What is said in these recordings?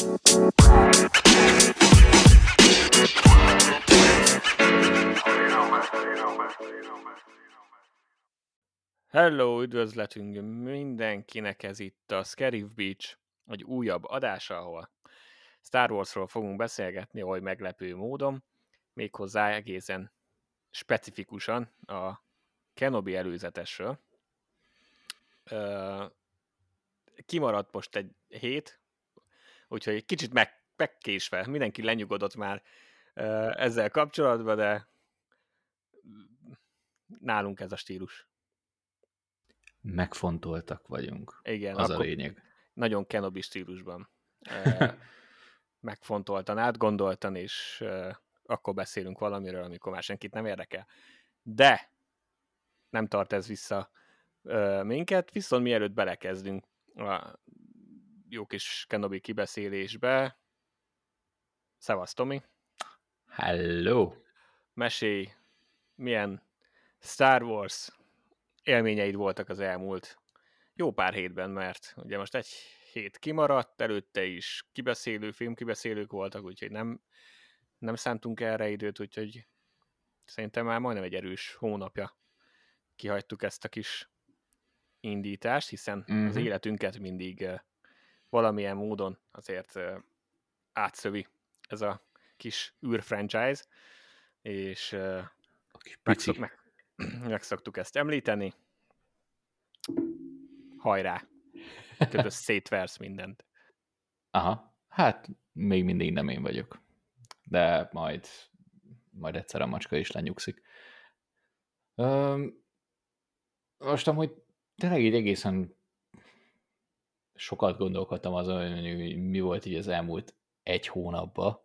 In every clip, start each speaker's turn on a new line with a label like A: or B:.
A: Hello, üdvözletünk mindenkinek, ez itt a Scarif Beach, egy újabb adása, ahol Star Warsról fogunk beszélgetni, oly meglepő módon, méghozzá egészen specifikusan a Kenobi előzetesről. Kimaradt most egy hét, úgyhogy egy kicsit meg, megkésve, mindenki lenyugodott már ezzel kapcsolatban, de nálunk ez a stílus.
B: Megfontoltak vagyunk.
A: Igen.
B: Az a lényeg.
A: Nagyon Kenobi stílusban. Megfontoltan, átgondoltan, és akkor beszélünk valamiről, amikor már senkit nem érdekel. De nem tart ez vissza minket, viszont mielőtt belekezdünk a jó kis Kenobi kibeszélésbe, Szevasz, Tomi!
B: Hello!
A: Mesélj, milyen Star Wars élményeid voltak az elmúlt jó pár hétben, mert ugye most egy hét kimaradt, előtte is kibeszélő, filmkibeszélők voltak, úgyhogy nem, nem szántunk erre időt, úgyhogy szerintem már majdnem egy erős hónapja kihagytuk ezt a kis indítást, hiszen uh-huh. az mhm. életünket mindig uh, valamilyen módon azért átszövi ez a kis űr franchise, és
B: a kis megszok,
A: meg, megszoktuk ezt említeni. Hajrá! Kötös szétversz mindent.
B: Aha, hát még mindig nem én vagyok. De majd, majd egyszer a macska is lenyugszik. Üm, most amúgy tényleg így egészen sokat gondolkodtam azon, hogy mi volt így az elmúlt egy hónapban,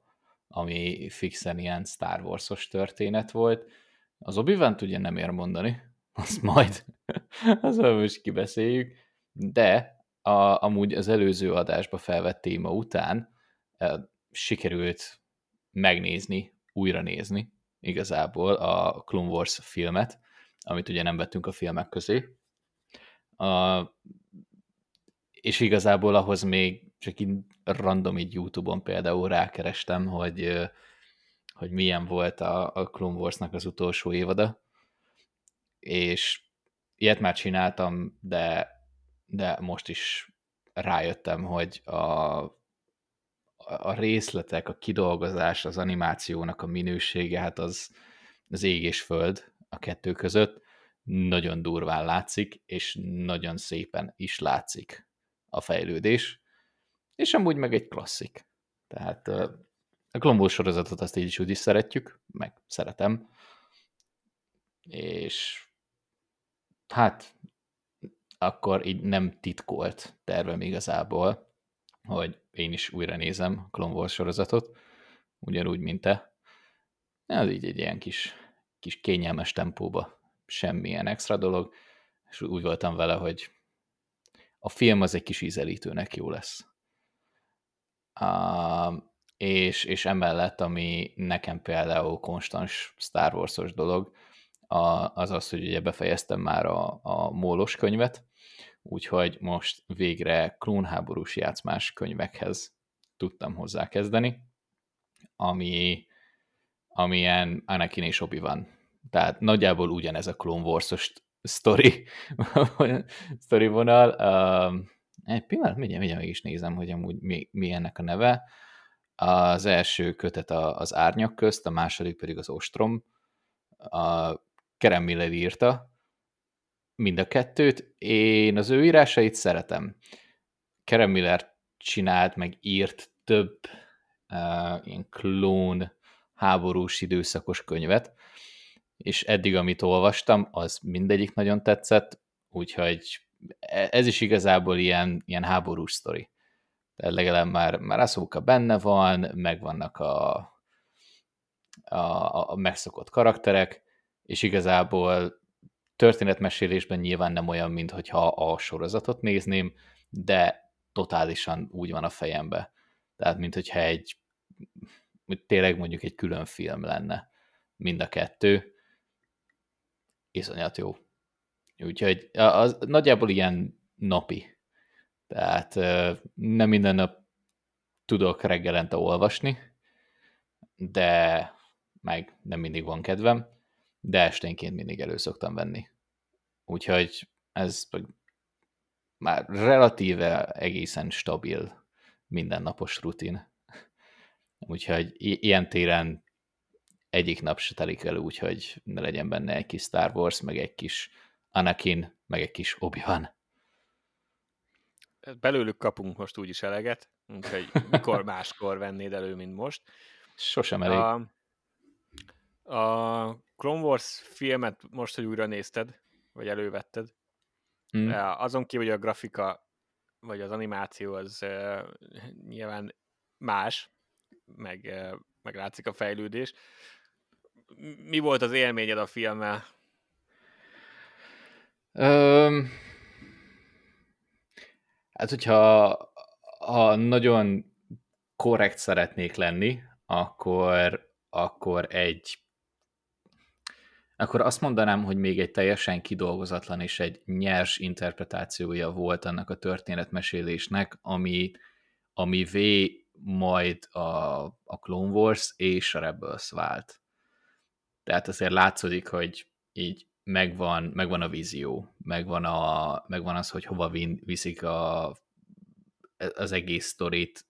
B: ami fixen ilyen Star Wars-os történet volt. Az obi ugye nem ér mondani, azt majd, azt majd most kibeszéljük, de a, amúgy az előző adásba felvett téma után e, sikerült megnézni, újra nézni igazából a Clone Wars filmet, amit ugye nem vettünk a filmek közé. A, és igazából ahhoz még csak így random így YouTube-on például rákerestem, hogy, hogy milyen volt a, a Clone Wars-nak az utolsó évada, és ilyet már csináltam, de, de most is rájöttem, hogy a, a részletek, a kidolgozás, az animációnak a minősége, hát az, az ég és föld a kettő között. Nagyon durván látszik, és nagyon szépen is látszik a fejlődés, és amúgy meg egy klasszik. Tehát a Clone sorozatot azt így is úgy is szeretjük, meg szeretem, és hát akkor így nem titkolt tervem igazából, hogy én is újra nézem a Clone Wars sorozatot, ugyanúgy, mint te. Ez így egy ilyen kis, kis kényelmes tempóba, semmilyen extra dolog, és úgy voltam vele, hogy a film az egy kis ízelítőnek jó lesz. Uh, és, és emellett, ami nekem például konstans Star Wars-os dolog, a, az az, hogy ugye befejeztem már a, a Mólos könyvet, úgyhogy most végre klónháborús játszmás könyvekhez tudtam hozzá kezdeni, ami, amilyen Anakin és obi van. Tehát nagyjából ugyanez a Clone Wars-os sztori, sztori vonal. Uh, egy pillanat, mindjárt, mindjárt meg is nézem, hogy amúgy mi, mi ennek a neve. Az első kötet az árnyak közt, a második pedig az ostrom. A Kerem Miller írta mind a kettőt. Én az ő írásait szeretem. Kerem Miller csinált, meg írt több uh, ilyen klón háborús időszakos könyvet, és eddig, amit olvastam, az mindegyik nagyon tetszett, úgyhogy e, ez is igazából ilyen, ilyen háborús sztori. Tehát legalább már, már Asuka benne van, megvannak a, a, a megszokott karakterek, és igazából történetmesélésben nyilván nem olyan, mint hogyha a sorozatot nézném, de totálisan úgy van a fejembe. Tehát, mint hogyha egy tényleg mondjuk egy külön film lenne mind a kettő. Iszonyat jó. Úgyhogy az nagyjából ilyen napi. Tehát nem minden nap tudok reggelente olvasni, de meg nem mindig van kedvem, de esténként mindig elő szoktam venni. Úgyhogy ez már relatíve egészen stabil mindennapos rutin. Úgyhogy ilyen téren egyik nap se telik el úgy, hogy ne legyen benne egy kis Star Wars, meg egy kis Anakin, meg egy kis Obi-Wan.
A: Belőlük kapunk most úgyis eleget, úgyhogy mikor máskor vennéd elő, mint most.
B: Sosem elég. A,
A: a Clone Wars filmet most, hogy újra nézted, vagy elővetted, mm. azon kívül, hogy a grafika, vagy az animáció az uh, nyilván más, meg, uh, meg látszik a fejlődés. Mi volt az élményed a filmmel?
B: Um, hát, hogyha ha nagyon korrekt szeretnék lenni, akkor, akkor egy akkor azt mondanám, hogy még egy teljesen kidolgozatlan és egy nyers interpretációja volt annak a történetmesélésnek, ami, ami v majd a, a Clone Wars és a Rebels vált. Tehát azért látszódik, hogy így megvan, megvan a vízió, megvan, a, megvan az, hogy hova vin, viszik a, az egész sztorit.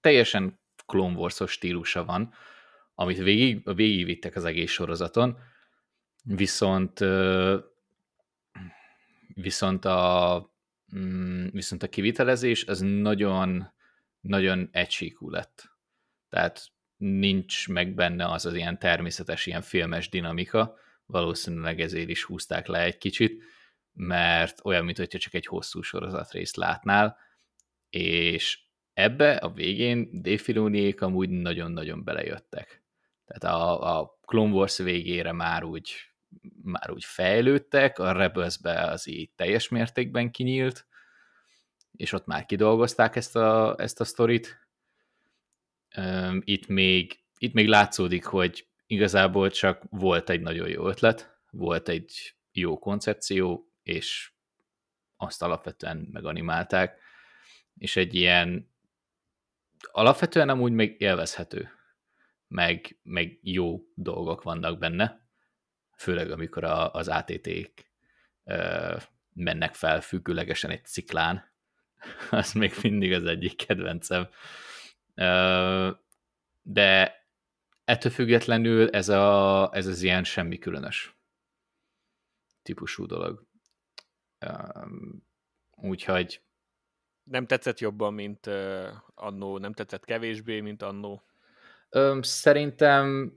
B: Teljesen Clone Wars-os stílusa van, amit végig, végigvittek az egész sorozaton, viszont viszont a, mm, viszont a kivitelezés az nagyon, nagyon egysíkú lett. Tehát nincs meg benne az az ilyen természetes, ilyen filmes dinamika, valószínűleg ezért is húzták le egy kicsit, mert olyan, mintha csak egy hosszú sorozatrészt látnál, és ebbe a végén Dave amúgy nagyon-nagyon belejöttek. Tehát a, a Clone Wars végére már úgy, már úgy fejlődtek, a rebels az így teljes mértékben kinyílt, és ott már kidolgozták ezt a, ezt a sztorit. Itt még, itt még látszódik, hogy igazából csak volt egy nagyon jó ötlet, volt egy jó koncepció, és azt alapvetően meganimálták, és egy ilyen alapvetően amúgy még élvezhető meg, meg jó dolgok vannak benne, főleg amikor a, az ATT-k ö, mennek fel függőlegesen egy ciklán, az még mindig az egyik kedvencem. De ettől függetlenül ez, a, ez az ilyen semmi különös típusú dolog. Úgyhogy
A: nem tetszett jobban, mint uh, annó, nem tetszett kevésbé, mint annó.
B: Öm, szerintem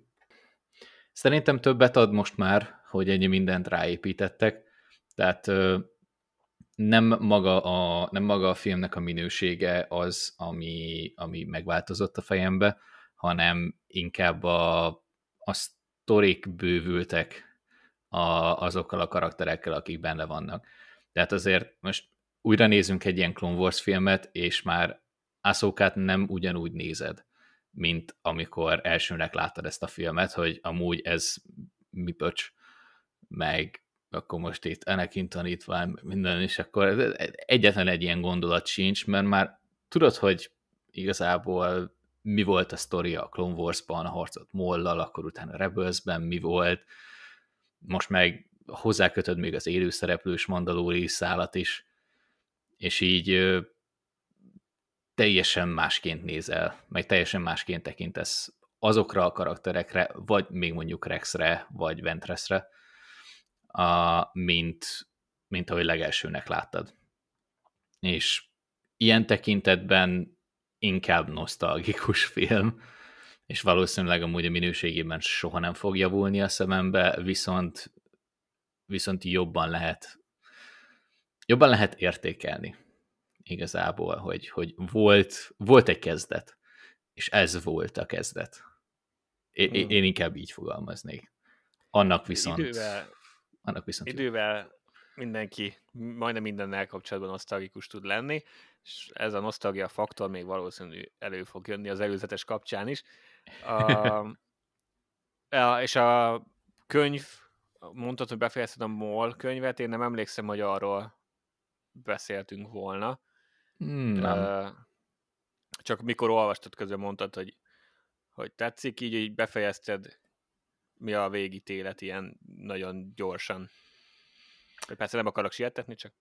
B: szerintem többet ad most már, hogy ennyi mindent ráépítettek. Tehát nem maga, a, nem maga a filmnek a minősége az, ami, ami megváltozott a fejembe, hanem inkább a, a sztorik bővültek a, azokkal a karakterekkel, akik benne vannak. Tehát azért most újra nézünk egy ilyen Clone Wars filmet, és már Ahsoka-t nem ugyanúgy nézed mint amikor elsőnek láttad ezt a filmet, hogy amúgy ez mi pöcs, meg akkor most itt Anakin tanítvány, minden, és akkor egyetlen egy ilyen gondolat sincs, mert már tudod, hogy igazából mi volt a sztori a Clone Wars-ban, a harcot Mollal, akkor utána Rebels-ben mi volt, most meg hozzákötöd még az élőszereplős Mandalori szállat is, és így teljesen másként nézel, meg teljesen másként tekintesz azokra a karakterekre, vagy még mondjuk Rexre, vagy Ventressre, mint, mint ahogy legelsőnek láttad. És ilyen tekintetben inkább nosztalgikus film, és valószínűleg amúgy a minőségében soha nem fog javulni a szemembe, viszont, viszont jobban lehet jobban lehet értékelni igazából, hogy, hogy volt, volt egy kezdet, és ez volt a kezdet. Én, hmm. én inkább így fogalmaznék. Annak viszont... Idővel, annak viszont
A: idővel mindenki majdnem mindennel kapcsolatban nosztalgikus tud lenni, és ez a nosztalgia faktor még valószínű elő fog jönni az előzetes kapcsán is. A, és a könyv, mondtad, hogy befejezted a MOL könyvet, én nem emlékszem, hogy arról beszéltünk volna.
B: Hmm, nem.
A: csak mikor olvastad közben mondtad, hogy, hogy tetszik, így, így befejezted, mi a végítélet ilyen nagyon gyorsan. Persze nem akarok sietetni, csak...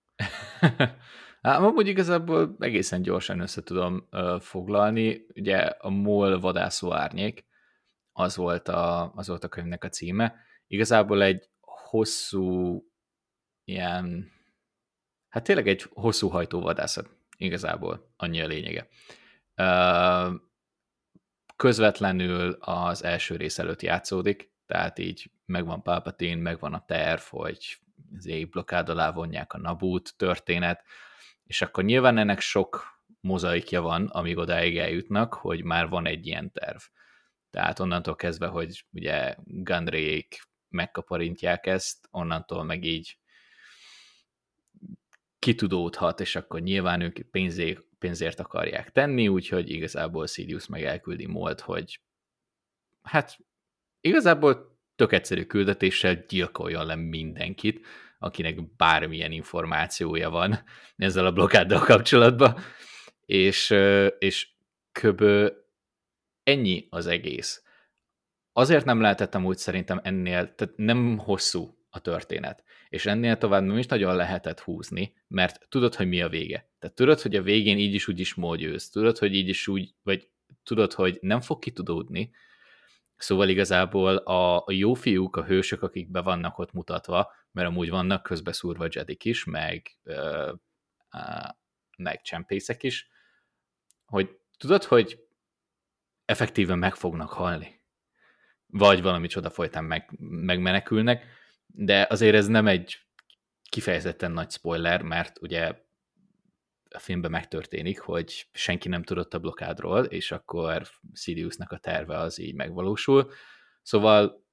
B: hát, amúgy igazából egészen gyorsan össze tudom uh, foglalni. Ugye a MOL vadászó árnyék, az volt, a, az volt a könyvnek a címe. Igazából egy hosszú ilyen, hát tényleg egy hosszú hajtóvadászat igazából, annyi a lényege. Uh, közvetlenül az első rész előtt játszódik, tehát így megvan Palpatine, megvan a terv, hogy az égblokkád alá vonják a Nabút történet, és akkor nyilván ennek sok mozaikja van, amíg odáig eljutnak, hogy már van egy ilyen terv. Tehát onnantól kezdve, hogy ugye Gandrék megkaparintják ezt, onnantól meg így kitudódhat, és akkor nyilván ők pénzé, pénzért akarják tenni, úgyhogy igazából Sidious meg elküldi Molt, hogy hát igazából tök egyszerű küldetéssel gyilkoljon le mindenkit, akinek bármilyen információja van ezzel a blokkáddal kapcsolatban, és, és köbö ennyi az egész. Azért nem lehetettem úgy szerintem ennél, tehát nem hosszú a történet, és ennél tovább nem is nagyon lehetett húzni, mert tudod, hogy mi a vége. Tehát tudod, hogy a végén így is úgy is mód tudod, hogy így is úgy, vagy tudod, hogy nem fog kitudódni, Szóval igazából a, jó fiúk, a hősök, akik be vannak ott mutatva, mert amúgy vannak közbeszúrva Jedik is, meg, uh, uh, meg csempészek is, hogy tudod, hogy effektíven meg fognak halni. Vagy valami csoda folytán meg, megmenekülnek, de azért ez nem egy kifejezetten nagy spoiler, mert ugye a filmben megtörténik, hogy senki nem tudott a blokádról, és akkor Siriusnak a terve az így megvalósul. Szóval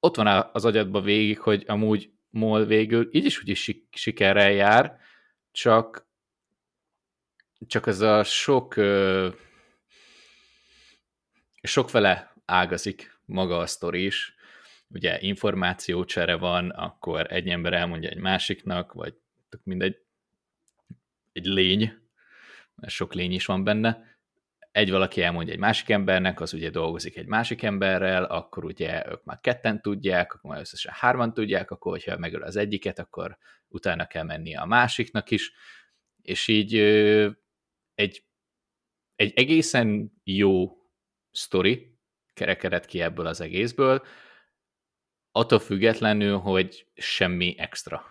B: ott van az agyadban végig, hogy amúgy MOL végül így is úgy is sikerrel jár, csak csak ez a sok sok vele ágazik maga a sztori is. Ugye információcsere van, akkor egy ember elmondja egy másiknak, vagy mindegy, egy lény, mert sok lény is van benne, egy valaki elmondja egy másik embernek, az ugye dolgozik egy másik emberrel, akkor ugye ők már ketten tudják, akkor már összesen hárman tudják, akkor hogyha megöl az egyiket, akkor utána kell mennie a másiknak is, és így egy, egy egészen jó sztori kerekedett ki ebből az egészből, attól függetlenül, hogy semmi extra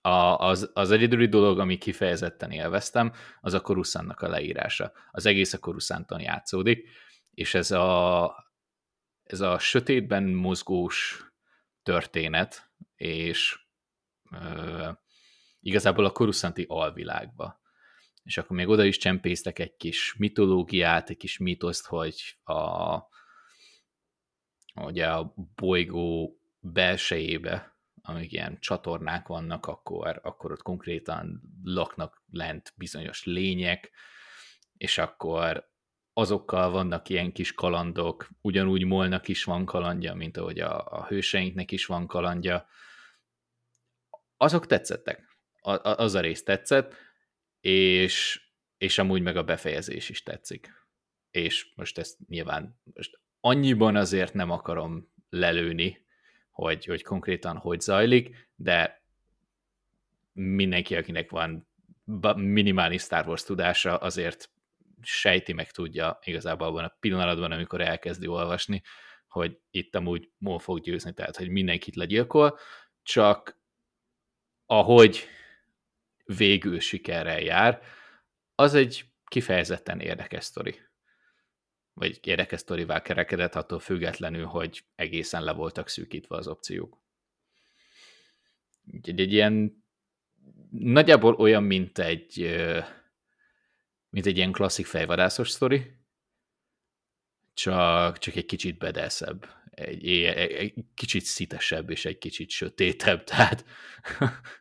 B: a, az, az egyedüli dolog, ami kifejezetten élveztem, az a Coruscantnak a leírása. Az egész a Coruscanton játszódik, és ez a, ez a sötétben mozgós történet, és ö, igazából a Coruscanti alvilágba. És akkor még oda is csempésztek egy kis mitológiát, egy kis mitoszt, hogy a, ugye a bolygó belsejébe amik ilyen csatornák vannak, akkor, akkor ott konkrétan laknak lent bizonyos lények, és akkor azokkal vannak ilyen kis kalandok, ugyanúgy Molnak is van kalandja, mint ahogy a, a hőseinknek is van kalandja. Azok tetszettek. A, a, az a rész tetszett, és, és amúgy meg a befejezés is tetszik. És most ezt nyilván most annyiban azért nem akarom lelőni, hogy, hogy konkrétan hogy zajlik, de mindenki, akinek van minimális Star Wars tudása, azért sejti meg tudja igazából abban a pillanatban, amikor elkezdi olvasni, hogy itt amúgy Mol fog győzni, tehát hogy mindenkit legyilkol, csak ahogy végül sikerrel jár, az egy kifejezetten érdekes sztori vagy érdekes sztorivá kerekedett, attól függetlenül, hogy egészen le voltak szűkítve az opciók. Úgyhogy egy ilyen nagyjából olyan, mint egy mint egy ilyen klasszik fejvadászos sztori, csak, csak egy kicsit bedeszebb, egy, egy, egy kicsit szitesebb és egy kicsit sötétebb, tehát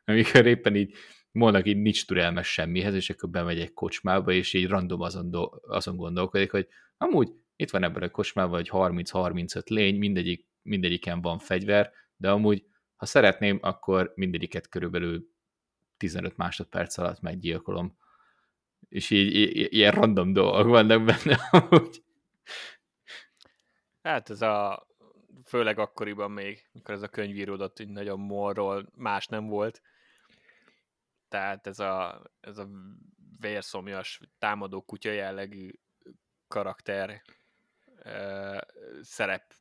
B: amikor éppen így mondnak, így nincs türelmes semmihez, és akkor bemegy egy kocsmába, és így random azon, do, azon gondolkodik, hogy Amúgy itt van ebben a kocsmában egy 30-35 lény, mindegyik, mindegyiken van fegyver, de amúgy, ha szeretném, akkor mindegyiket körülbelül 15 másodperc alatt meggyilkolom. És így, így ilyen random dolgok vannak benne amúgy.
A: Hát ez a, főleg akkoriban még, mikor ez a könyv íródott, hogy nagyon morról más nem volt. Tehát ez a, ez a vérszomjas, támadó kutya jellegű karakter ö, szerep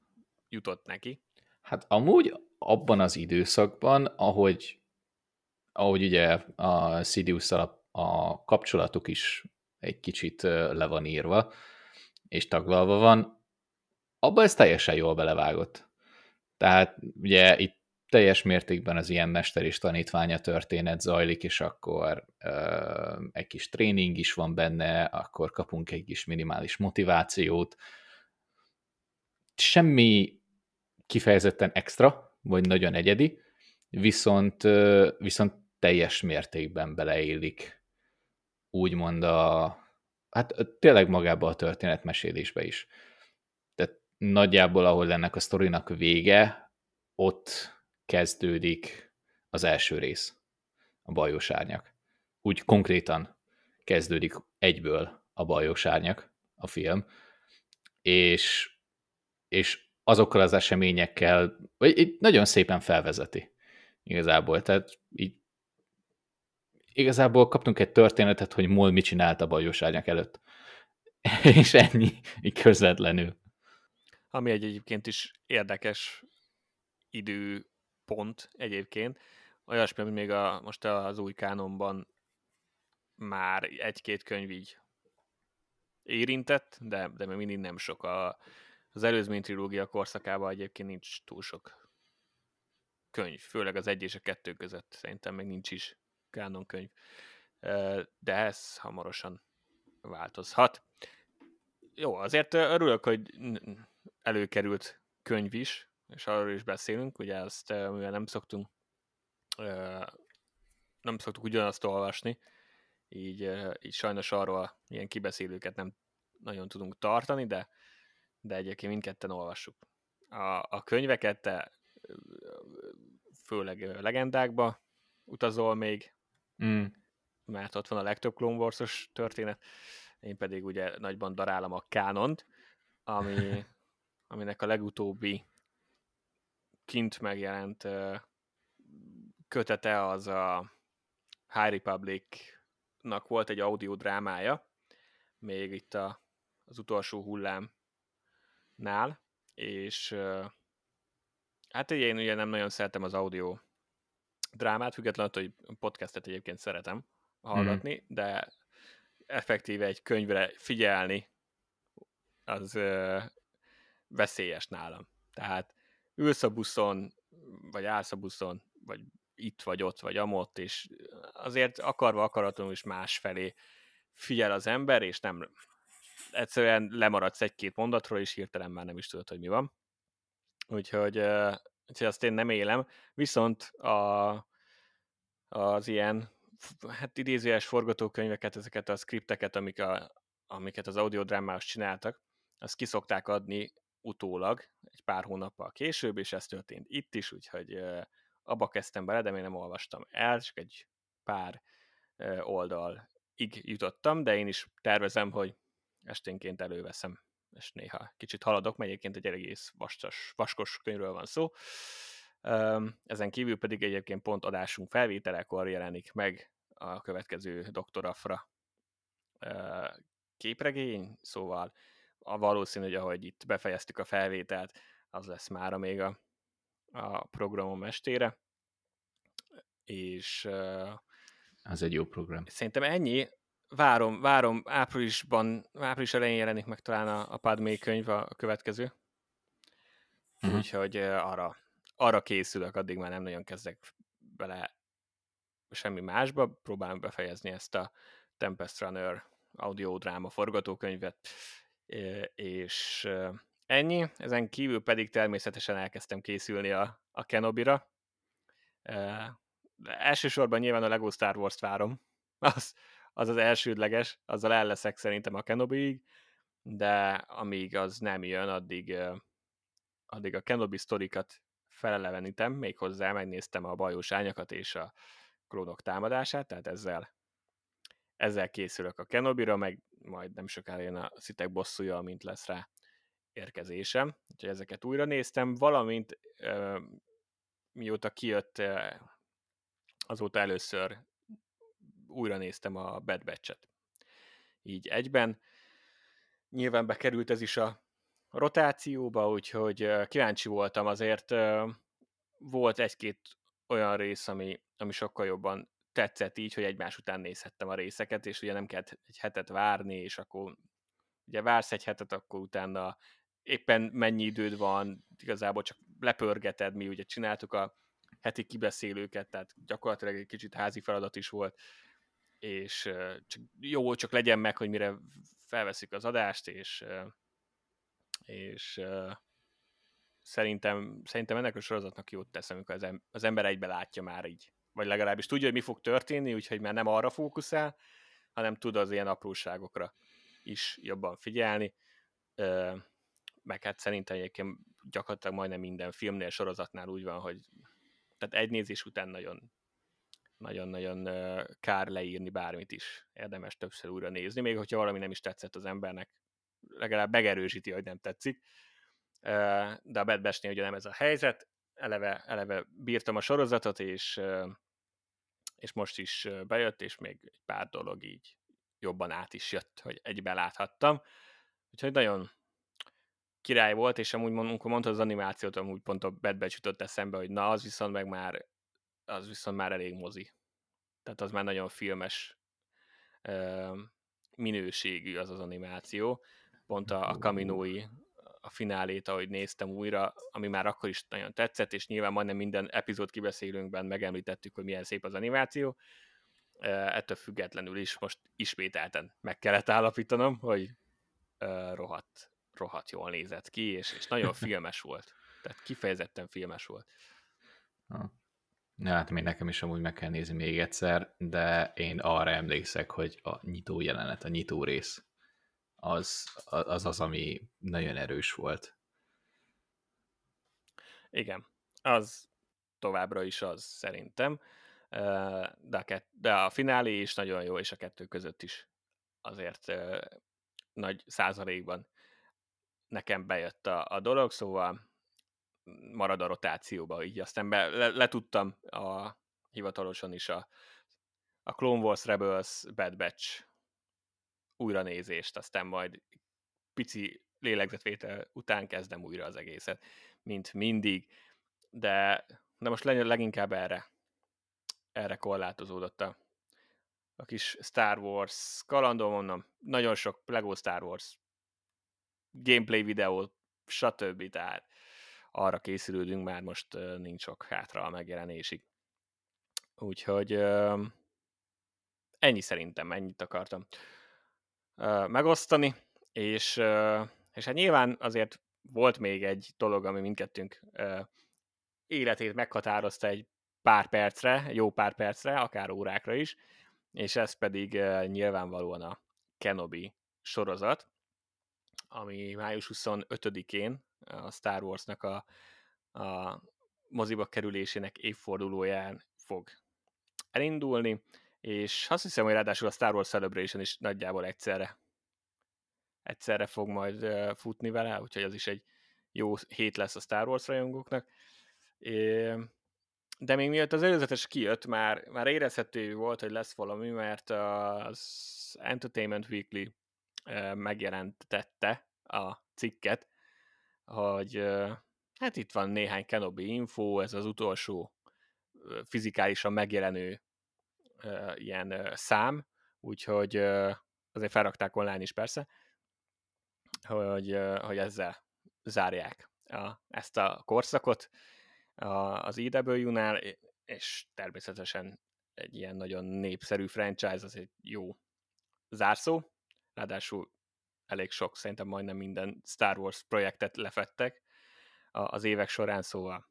A: jutott neki.
B: Hát amúgy abban az időszakban, ahogy, ahogy ugye a sidious a, a kapcsolatuk is egy kicsit le van írva, és taglalva van, abban ez teljesen jól belevágott. Tehát ugye itt teljes mértékben az ilyen mester és tanítványa történet zajlik, és akkor ö, egy kis tréning is van benne, akkor kapunk egy kis minimális motivációt. Semmi kifejezetten extra, vagy nagyon egyedi, viszont, ö, viszont teljes mértékben beleillik úgymond a, hát tényleg magába a történetmesélésbe is. Tehát nagyjából, ahol ennek a sztorinak vége, ott kezdődik az első rész, a bajos árnyak. Úgy konkrétan kezdődik egyből a bajos árnyak, a film, és, és azokkal az eseményekkel, vagy így nagyon szépen felvezeti igazából. Tehát így igazából kaptunk egy történetet, hogy Mol mit csinált a bajos árnyak előtt. és ennyi, így közvetlenül.
A: Ami egy egyébként is érdekes idő pont egyébként. Olyasmi, ami még a, most az új kánonban már egy-két könyv így érintett, de, de még mindig nem sok. A, az előzmény trilógia korszakában egyébként nincs túl sok könyv, főleg az egy és a kettő között szerintem még nincs is kánon könyv. De ez hamarosan változhat. Jó, azért örülök, hogy előkerült könyv is, és arról is beszélünk, ugye ezt, mivel nem szoktunk nem szoktuk ugyanazt olvasni, így, így sajnos arról ilyen kibeszélőket nem nagyon tudunk tartani, de, de egyébként mindketten olvassuk. A, a könyveket te főleg legendákba utazol még, mm. mert ott van a legtöbb Clone Wars-os történet, én pedig ugye nagyban darálom a kánont, ami, aminek a legutóbbi kint megjelent kötete az a High Republic-nak volt egy audio drámája, még itt a, az utolsó hullámnál, és hát én ugye nem nagyon szeretem az audio drámát, függetlenül hogy podcastet egyébként szeretem hallgatni, mm. de effektíve egy könyvre figyelni az ö, veszélyes nálam. Tehát ülsz a buszon, vagy állsz a buszon, vagy itt vagy ott, vagy amott, és azért akarva akaratlanul is másfelé figyel az ember, és nem egyszerűen lemaradsz egy-két mondatról, és hirtelen már nem is tudod, hogy mi van. Úgyhogy, úgyhogy azt én nem élem. Viszont a, az ilyen, hát idézőjes forgatókönyveket, ezeket a skripteket, amik a, amiket az audiodrámás csináltak, azt kiszokták adni utólag, egy pár hónappal később, és ez történt itt is, úgyhogy abba kezdtem bele, de még nem olvastam el, csak egy pár oldal ig jutottam, de én is tervezem, hogy esténként előveszem, és néha kicsit haladok, mert egyébként egy egész vastas, vaskos könyvről van szó. Ezen kívül pedig egyébként pont adásunk felvételekor jelenik meg a következő Dr. Afra képregény, szóval a valószínű, hogy ahogy itt befejeztük a felvételt, az lesz már még a, a programom estére. És uh,
B: az egy jó program.
A: Szerintem ennyi. Várom, várom, áprilisban, április elején jelenik meg talán a, a Padmé könyv a, a következő. Uh-huh. Úgyhogy arra, arra készülök, addig már nem nagyon kezdek bele semmi másba, próbálom befejezni ezt a Tempest Runner audiodráma forgatókönyvet, és ennyi. Ezen kívül pedig természetesen elkezdtem készülni a, a Kenobira. De elsősorban nyilván a Lego Star Wars-t várom. Az, az az elsődleges, azzal el leszek szerintem a Kenobi-ig, de amíg az nem jön, addig, addig a Kenobi sztorikat felelevenítem, méghozzá megnéztem a bajós ányakat és a klónok támadását, tehát ezzel ezzel készülök a Kenobira, meg majd nem sokára jön a szitek bosszúja, amint lesz rá érkezésem. Úgyhogy ezeket újra néztem, valamint mióta kijött, azóta először újra néztem a Bad Batch-et. Így egyben. Nyilván bekerült ez is a rotációba, úgyhogy kíváncsi voltam azért. Volt egy-két olyan rész, ami, ami sokkal jobban tetszett így, hogy egymás után nézhettem a részeket, és ugye nem kellett egy hetet várni, és akkor ugye vársz egy hetet, akkor utána éppen mennyi időd van, igazából csak lepörgeted, mi ugye csináltuk a heti kibeszélőket, tehát gyakorlatilag egy kicsit házi feladat is volt, és csak jó, csak legyen meg, hogy mire felveszik az adást, és, és szerintem, szerintem ennek a sorozatnak jót tesz, amikor az ember egybe látja már így, vagy legalábbis tudja, hogy mi fog történni, úgyhogy már nem arra fókuszál, hanem tud az ilyen apróságokra is jobban figyelni meg hát szerintem egyébként gyakorlatilag majdnem minden filmnél, sorozatnál úgy van, hogy tehát egy nézés után nagyon nagyon-nagyon kár leírni bármit is. Érdemes többször újra nézni, még hogyha valami nem is tetszett az embernek, legalább megerősíti, hogy nem tetszik. De a Bad Batch-nél ugye nem ez a helyzet, eleve, eleve bírtam a sorozatot, és, és most is bejött, és még egy pár dolog így jobban át is jött, hogy egybe láthattam. Úgyhogy nagyon, király volt, és amúgy amikor mondta az animációt, amúgy pont a Bad Batch jutott eszembe, hogy na, az viszont meg már, az viszont már elég mozi. Tehát az már nagyon filmes minőségű az az animáció. Pont a, a Kaminói, a finálét, ahogy néztem újra, ami már akkor is nagyon tetszett, és nyilván majdnem minden epizód kibeszélőnkben megemlítettük, hogy milyen szép az animáció. Ettől függetlenül is most ismételten meg kellett állapítanom, hogy rohadt rohadt jól nézett ki, és, és nagyon filmes volt. Tehát kifejezetten filmes volt.
B: Ja, hát még nekem is amúgy meg kell nézni még egyszer, de én arra emlékszek, hogy a nyitó jelenet, a nyitó rész, az az, az ami nagyon erős volt.
A: Igen, az továbbra is az szerintem, de a, kett, de a finálé is nagyon jó, és a kettő között is azért nagy százalékban nekem bejött a, a dolog, szóval marad a rotációba, így aztán be, le, letudtam a hivatalosan is a, a Clone Wars Rebels Bad Batch újranézést, aztán majd pici lélegzetvétel után kezdem újra az egészet, mint mindig, de, de most leginkább erre, erre korlátozódott a, a kis Star Wars kalandom, mondom, nagyon sok Lego Star Wars gameplay videó, stb. Tehát arra készülődünk, már most nincs sok hátra a megjelenésig. Úgyhogy ennyi szerintem, ennyit akartam megosztani, és, és hát nyilván azért volt még egy dolog, ami mindkettőnk életét meghatározta egy pár percre, jó pár percre, akár órákra is, és ez pedig nyilvánvalóan a Kenobi sorozat, ami május 25-én a Star Warsnak a, a moziba kerülésének évfordulóján fog elindulni, és azt hiszem, hogy ráadásul a Star Wars Celebration is nagyjából egyszerre egyszerre fog majd futni vele, úgyhogy az is egy jó hét lesz a Star Wars rajongóknak. De még miatt az előzetes kijött, már, már érezhető volt, hogy lesz valami, mert az Entertainment Weekly megjelentette a cikket, hogy hát itt van néhány Kenobi info, ez az utolsó fizikálisan megjelenő ilyen szám, úgyhogy azért felrakták online is persze, hogy, hogy ezzel zárják a, ezt a korszakot az EW-nál, és természetesen egy ilyen nagyon népszerű franchise, az egy jó zárszó, ráadásul elég sok, szerintem majdnem minden Star Wars projektet lefettek az évek során, szóval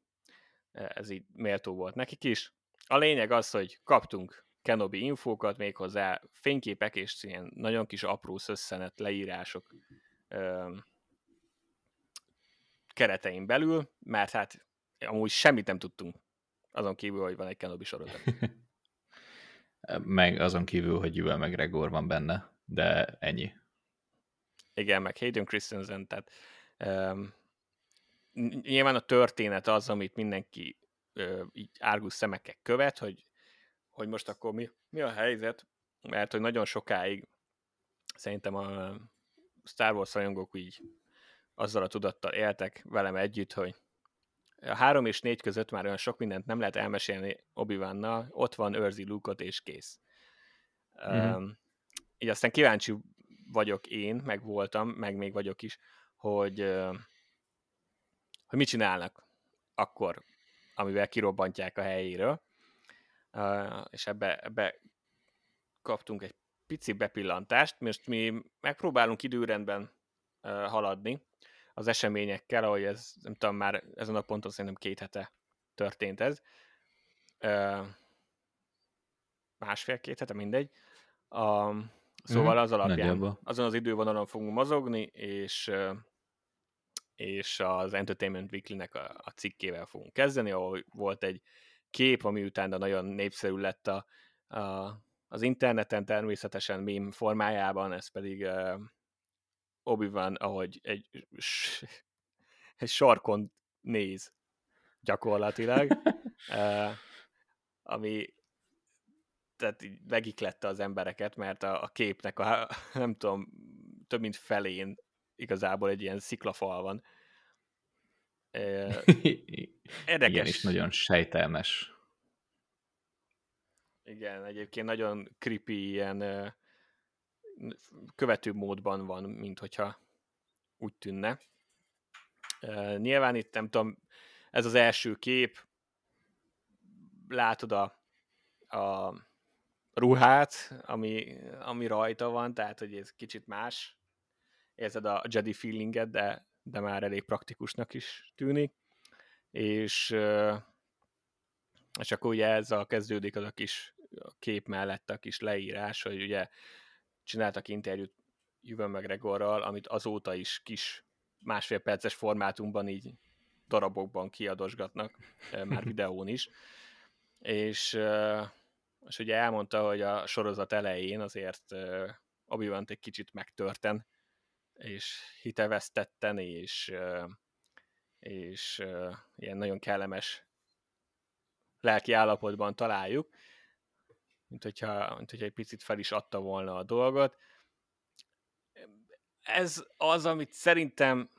A: e, ez így méltó volt nekik is. A lényeg az, hogy kaptunk Kenobi infókat, méghozzá fényképek és ilyen nagyon kis apró szösszenet leírások keretein belül, mert hát amúgy semmit nem tudtunk azon kívül, hogy van egy Kenobi sorozat.
B: Meg azon kívül, hogy Ewan McGregor van benne, de ennyi.
A: Igen, meg Hayden Christensen, tehát um, nyilván a történet az, amit mindenki uh, így árgus szemekkel követ, hogy, hogy most akkor mi, mi a helyzet, mert hogy nagyon sokáig szerintem a Star Wars rajongók így azzal a tudattal éltek velem együtt, hogy a három és négy között már olyan sok mindent nem lehet elmesélni obi ott van, őrzi luke és kész. Mm-hmm. Um, így aztán kíváncsi vagyok én, meg voltam, meg még vagyok is, hogy, hogy mit csinálnak akkor, amivel kirobbantják a helyéről, és ebbe, ebbe kaptunk egy pici bepillantást, most mi megpróbálunk időrendben haladni, az eseményekkel, ahogy ez, nem tudom, már ezen a ponton szerintem két hete történt ez. Másfél-két hete, mindegy. A, szóval mhm. az alapján, Nagyjából. azon az idővonalon fogunk mozogni, és és az Entertainment Weekly-nek a, a cikkével fogunk kezdeni, ahol volt egy kép, ami utána nagyon népszerű lett a, a, az interneten, természetesen mém formájában, ez pedig uh, obi van, ahogy egy, egy sarkon néz gyakorlatilag, uh, ami tehát így megiklette az embereket, mert a, a képnek a, nem tudom, több mint felén igazából egy ilyen sziklafal van.
B: Uh, érdekes. Igen, és nagyon sejtelmes.
A: Igen, egyébként nagyon creepy ilyen követő módban van, mint hogyha úgy tűnne. Nyilván itt nem tudom, ez az első kép, látod a, a ruhát, ami, ami rajta van, tehát hogy ez kicsit más. Érzed a Jedi feelinget, de, de már elég praktikusnak is tűnik. És, és akkor ugye ezzel kezdődik az a kis a kép mellett a kis leírás, hogy ugye csináltak interjút Juven McGregorral, amit azóta is kis másfél perces formátumban így darabokban kiadosgatnak, már videón is. És, és ugye elmondta, hogy a sorozat elején azért obi egy kicsit megtörten, és hitevesztetten, és, és ilyen nagyon kellemes lelki állapotban találjuk, mint hogyha, mint hogyha egy picit fel is adta volna a dolgot. Ez az, amit szerintem,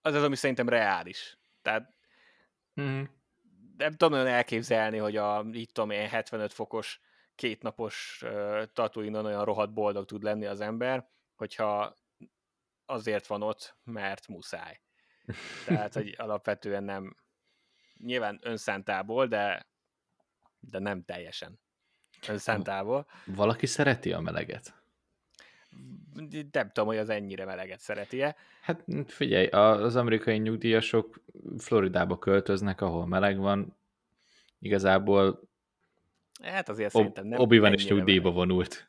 A: az az, ami szerintem reális. Tehát mm-hmm. nem tudom olyan elképzelni, hogy a, itt tudom én, 75 fokos kétnapos uh, tatuinon olyan rohadt boldog tud lenni az ember, hogyha azért van ott, mert muszáj. Tehát, hogy alapvetően nem nyilván önszántából, de, de nem teljesen önszántával.
B: Valaki szereti a meleget?
A: Nem tudom, hogy az ennyire meleget szereti-e.
B: Hát figyelj, az amerikai nyugdíjasok Floridába költöznek, ahol meleg van. Igazából
A: Hát azért Ob- szerintem nem
B: obi van is nyugdíjba vonult.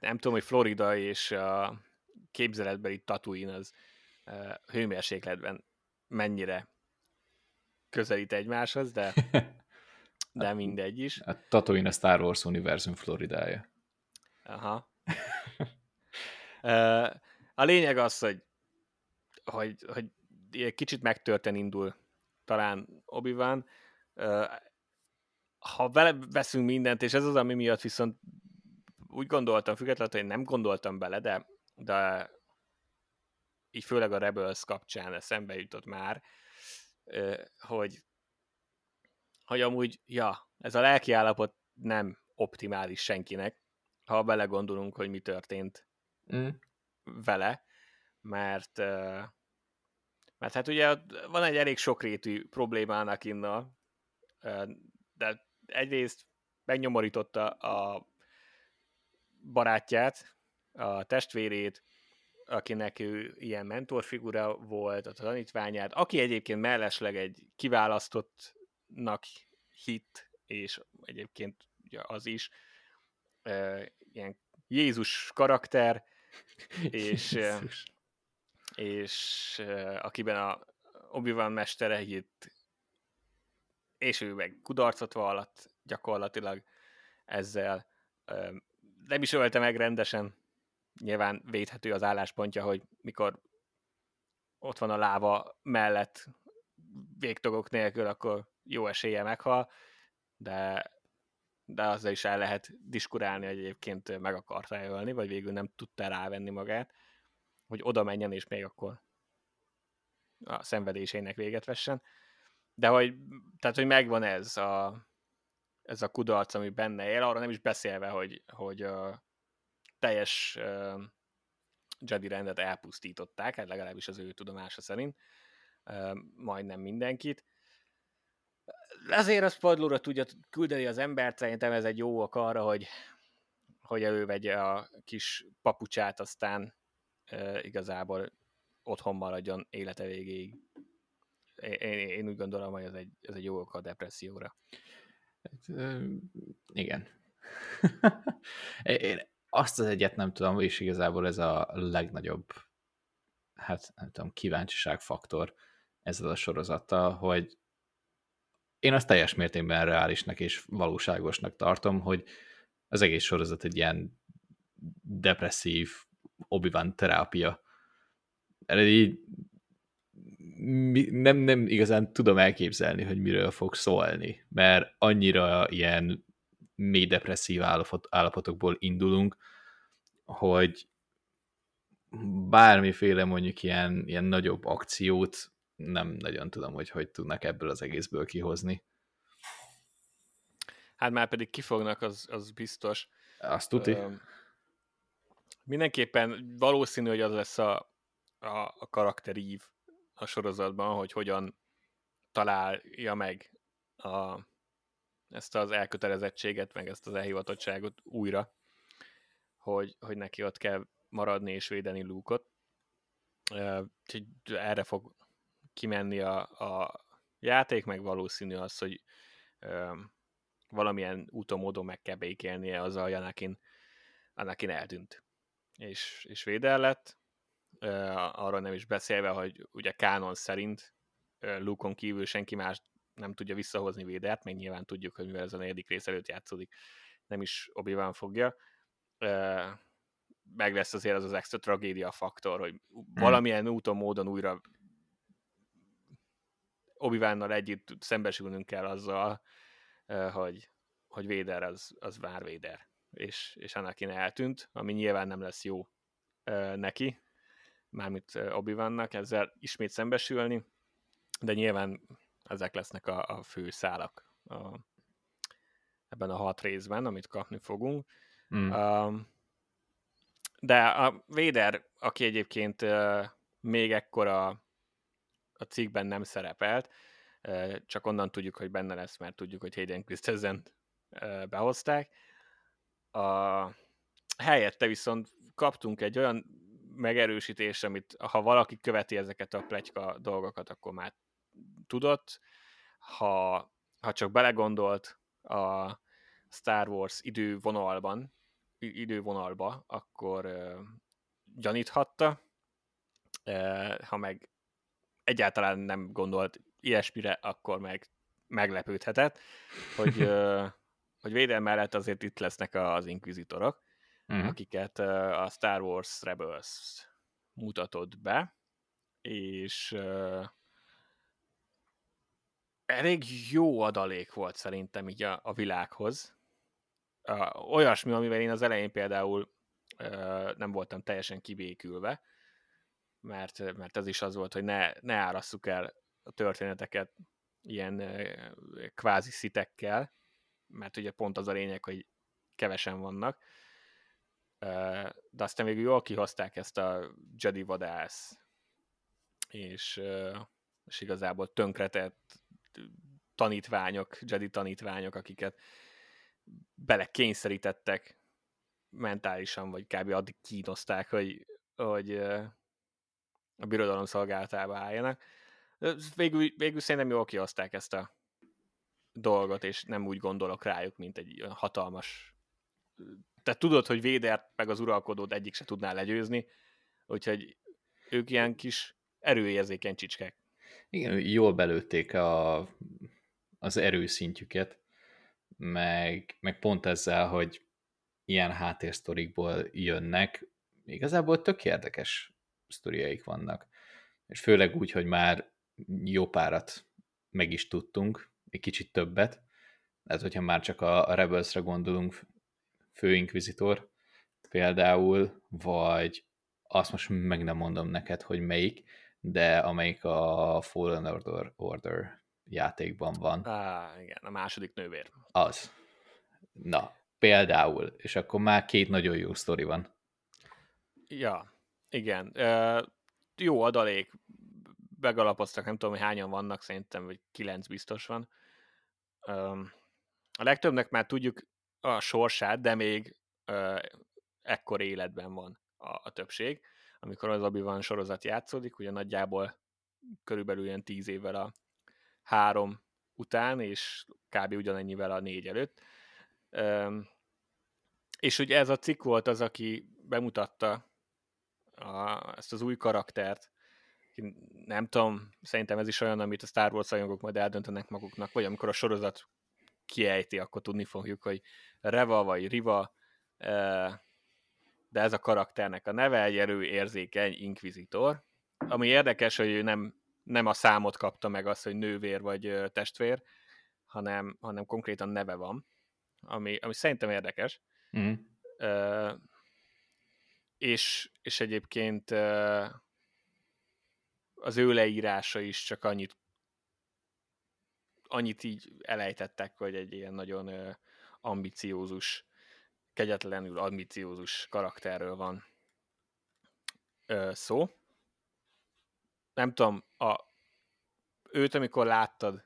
A: nem tudom, hogy Florida és a képzeletbeli Tatooine az hőmérsékletben mennyire közelít egymáshoz, de de mindegy is.
B: Hát Tatooine a Star Wars univerzum Floridája.
A: Aha. a lényeg az, hogy, hogy, hogy kicsit megtörten indul talán obi -Wan. Ha vele veszünk mindent, és ez az, ami miatt viszont úgy gondoltam, függetlenül, hogy nem gondoltam bele, de, de így főleg a Rebels kapcsán eszembe jutott már, hogy hogy amúgy, ja, ez a lelki állapot nem optimális senkinek, ha belegondolunk, hogy mi történt mm. vele, mert mert hát ugye van egy elég sokrétű problémának inna, de egyrészt megnyomorította a barátját, a testvérét, akinek ő ilyen mentorfigura volt, a tanítványát, aki egyébként mellesleg egy kiválasztott nak hit, és egyébként ugye az is e, ilyen Jézus karakter, és, Jézus. és e, akiben a Obi-Wan mestere hitt, és ő meg kudarcot vallott gyakorlatilag, ezzel. Nem is ölte meg rendesen, nyilván védhető az álláspontja, hogy mikor ott van a láva mellett végtagok nélkül, akkor jó esélye meghal, de, de azzal is el lehet diskurálni, hogy egyébként meg akarta ölni, vagy végül nem tudta rávenni magát, hogy oda menjen, és még akkor a szenvedésének véget vessen. De hogy, tehát, hogy megvan ez a, ez a kudarc, ami benne él, arra nem is beszélve, hogy, hogy a teljes uh, Jedi rendet elpusztították, hát legalábbis az ő tudomása szerint, uh, majdnem mindenkit. Azért az padlóra tudja küldeni az embert, szerintem ez egy jó ok arra, hogy, hogy elővegye a kis papucsát, aztán uh, igazából otthon maradjon élete végéig. Én, én úgy gondolom, hogy ez egy, ez egy jó ok a depresszióra.
B: Hát, igen. én azt az egyet nem tudom, és igazából ez a legnagyobb hát nem tudom, kíváncsiság faktor ezzel a sorozattal, hogy én azt teljes mértékben reálisnak és valóságosnak tartom, hogy az egész sorozat egy ilyen depresszív obi terápia. Erre így nem, nem igazán tudom elképzelni, hogy miről fog szólni, mert annyira ilyen mély depresszív állapot, állapotokból indulunk, hogy bármiféle mondjuk ilyen, ilyen nagyobb akciót nem nagyon tudom, hogy hogy tudnak ebből az egészből kihozni.
A: Hát már pedig kifognak, az, az biztos.
B: Azt tuti.
A: Ö, mindenképpen valószínű, hogy az lesz a, a, a karakterív a sorozatban, hogy hogyan találja meg a, ezt az elkötelezettséget, meg ezt az elhivatottságot újra, hogy, hogy neki ott kell maradni és védeni Luke-ot. Úgyhogy erre fog kimenni a, a játék, meg valószínű az, hogy valamilyen úton, módon meg kell békélnie azzal, hogy Anakin, Anakin eltűnt. És, és védel lett, arról nem is beszélve, hogy ugye kánon szerint Luke-on kívül senki más nem tudja visszahozni védert, még nyilván tudjuk, hogy mivel ez a negyedik rész előtt játszódik, nem is obi fogja. Meg lesz azért az az extra tragédia faktor, hogy hmm. valamilyen úton, módon újra obi együtt szembesülnünk kell azzal, hogy, hogy Véder az, az vár Véder, és, és Anakin eltűnt, ami nyilván nem lesz jó neki, mármint obi ezzel ismét szembesülni, de nyilván ezek lesznek a, a fő szálak a, ebben a hat részben, amit kapni fogunk. Mm. Um, de a Véder, aki egyébként uh, még ekkor a, cikkben nem szerepelt, uh, csak onnan tudjuk, hogy benne lesz, mert tudjuk, hogy Hayden Christensen uh, behozták. A helyette viszont kaptunk egy olyan megerősítés, amit ha valaki követi ezeket a plegyka dolgokat, akkor már tudott. Ha, ha csak belegondolt a Star Wars idővonalban, idővonalba, akkor uh, gyaníthatta. Uh, ha meg egyáltalán nem gondolt ilyesmire, akkor meg meglepődhetett, hogy, uh, hogy védelem mellett azért itt lesznek az inkvizitorok uh-huh. akiket a Star Wars Rebels mutatott be, és uh, elég jó adalék volt szerintem így a, a világhoz. Uh, olyasmi, amivel én az elején például uh, nem voltam teljesen kibékülve, mert, mert ez is az volt, hogy ne, ne árasszuk el a történeteket ilyen uh, kvázi szitekkel, mert ugye pont az a lényeg, hogy kevesen vannak, de aztán végül jól kihozták ezt a Jedi vadász, és, és igazából tönkretett tanítványok, Jedi tanítványok, akiket bele kényszerítettek mentálisan, vagy kb. addig kínozták, hogy, hogy a birodalom szolgálatába álljanak. Végül, végül szerintem jól kihozták ezt a dolgot, és nem úgy gondolok rájuk, mint egy hatalmas tehát tudod, hogy Védert meg az uralkodót egyik se tudná legyőzni, úgyhogy ők ilyen kis erőérzékeny csicskák.
B: Igen, jól belőtték a, az erőszintjüket, meg, meg pont ezzel, hogy ilyen háttérsztorikból jönnek, igazából tök érdekes sztoriaik vannak. És főleg úgy, hogy már jó párat meg is tudtunk, egy kicsit többet. Tehát, hogyha már csak a Rebelsre gondolunk, főinkvizitor például, vagy azt most meg nem mondom neked, hogy melyik, de amelyik a Fallen Order, Order játékban van.
A: Á, igen, a második nővér.
B: Az. Na, például. És akkor már két nagyon jó sztori van.
A: Ja, igen. Uh, jó adalék. Megalapoztak, nem tudom, hogy hányan vannak, szerintem, vagy kilenc biztos van. Um, a legtöbbnek már tudjuk a sorsát, de még uh, ekkor életben van a, a többség. Amikor az Obi-Wan sorozat játszódik, ugye nagyjából körülbelül ilyen tíz évvel a három után, és kb. ugyanennyivel a négy előtt. Um, és ugye ez a cikk volt az, aki bemutatta a, ezt az új karaktert. Nem tudom, szerintem ez is olyan, amit a Star Wars rajongók majd eldöntenek maguknak, vagy amikor a sorozat kiejti, akkor tudni fogjuk, hogy Reva vagy Riva, de ez a karakternek a neve egy erő érzékeny inkvizitor, ami érdekes, hogy ő nem, nem a számot kapta meg azt, hogy nővér vagy testvér, hanem, hanem konkrétan neve van, ami, ami szerintem érdekes. Mm. Uh, és, és egyébként uh, az ő leírása is csak annyit annyit így elejtettek, hogy egy ilyen nagyon uh, ambiciózus, kegyetlenül ambiciózus karakterről van uh, szó. Nem tudom, a, őt amikor láttad,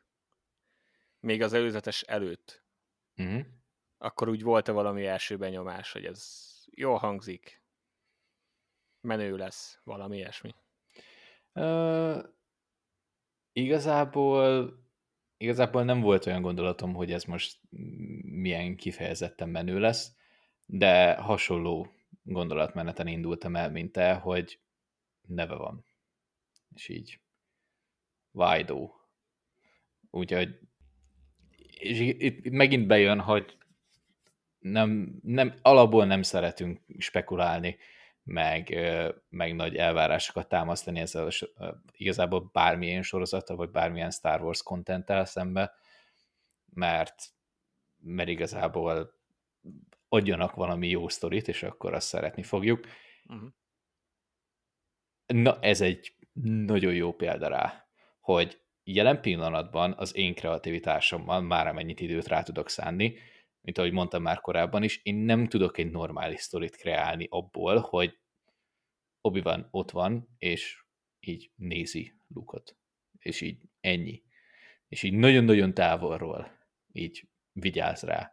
A: még az előzetes előtt, mm-hmm akkor úgy volt-e valami első benyomás, hogy ez jó hangzik, menő lesz, valami ilyesmi?
B: Uh, igazából igazából nem volt olyan gondolatom, hogy ez most milyen kifejezetten menő lesz, de hasonló gondolatmeneten indultam el, mint te, hogy neve van. És így Vájdó. Úgyhogy és itt megint bejön, hogy nem, nem, alapból nem szeretünk spekulálni, meg, meg nagy elvárásokat támasztani ezzel igazából bármilyen sorozata, vagy bármilyen Star Wars contenttel szembe, mert, mert igazából adjanak valami jó sztorit, és akkor azt szeretni fogjuk. Uh-huh. Na, ez egy nagyon jó példa rá, hogy jelen pillanatban az én kreativitásommal már amennyit időt rá tudok szánni, mint ahogy mondtam már korábban is, én nem tudok egy normális sztorit kreálni abból, hogy obi van ott van, és így nézi Lukot. És így ennyi. És így nagyon-nagyon távolról így vigyáz rá.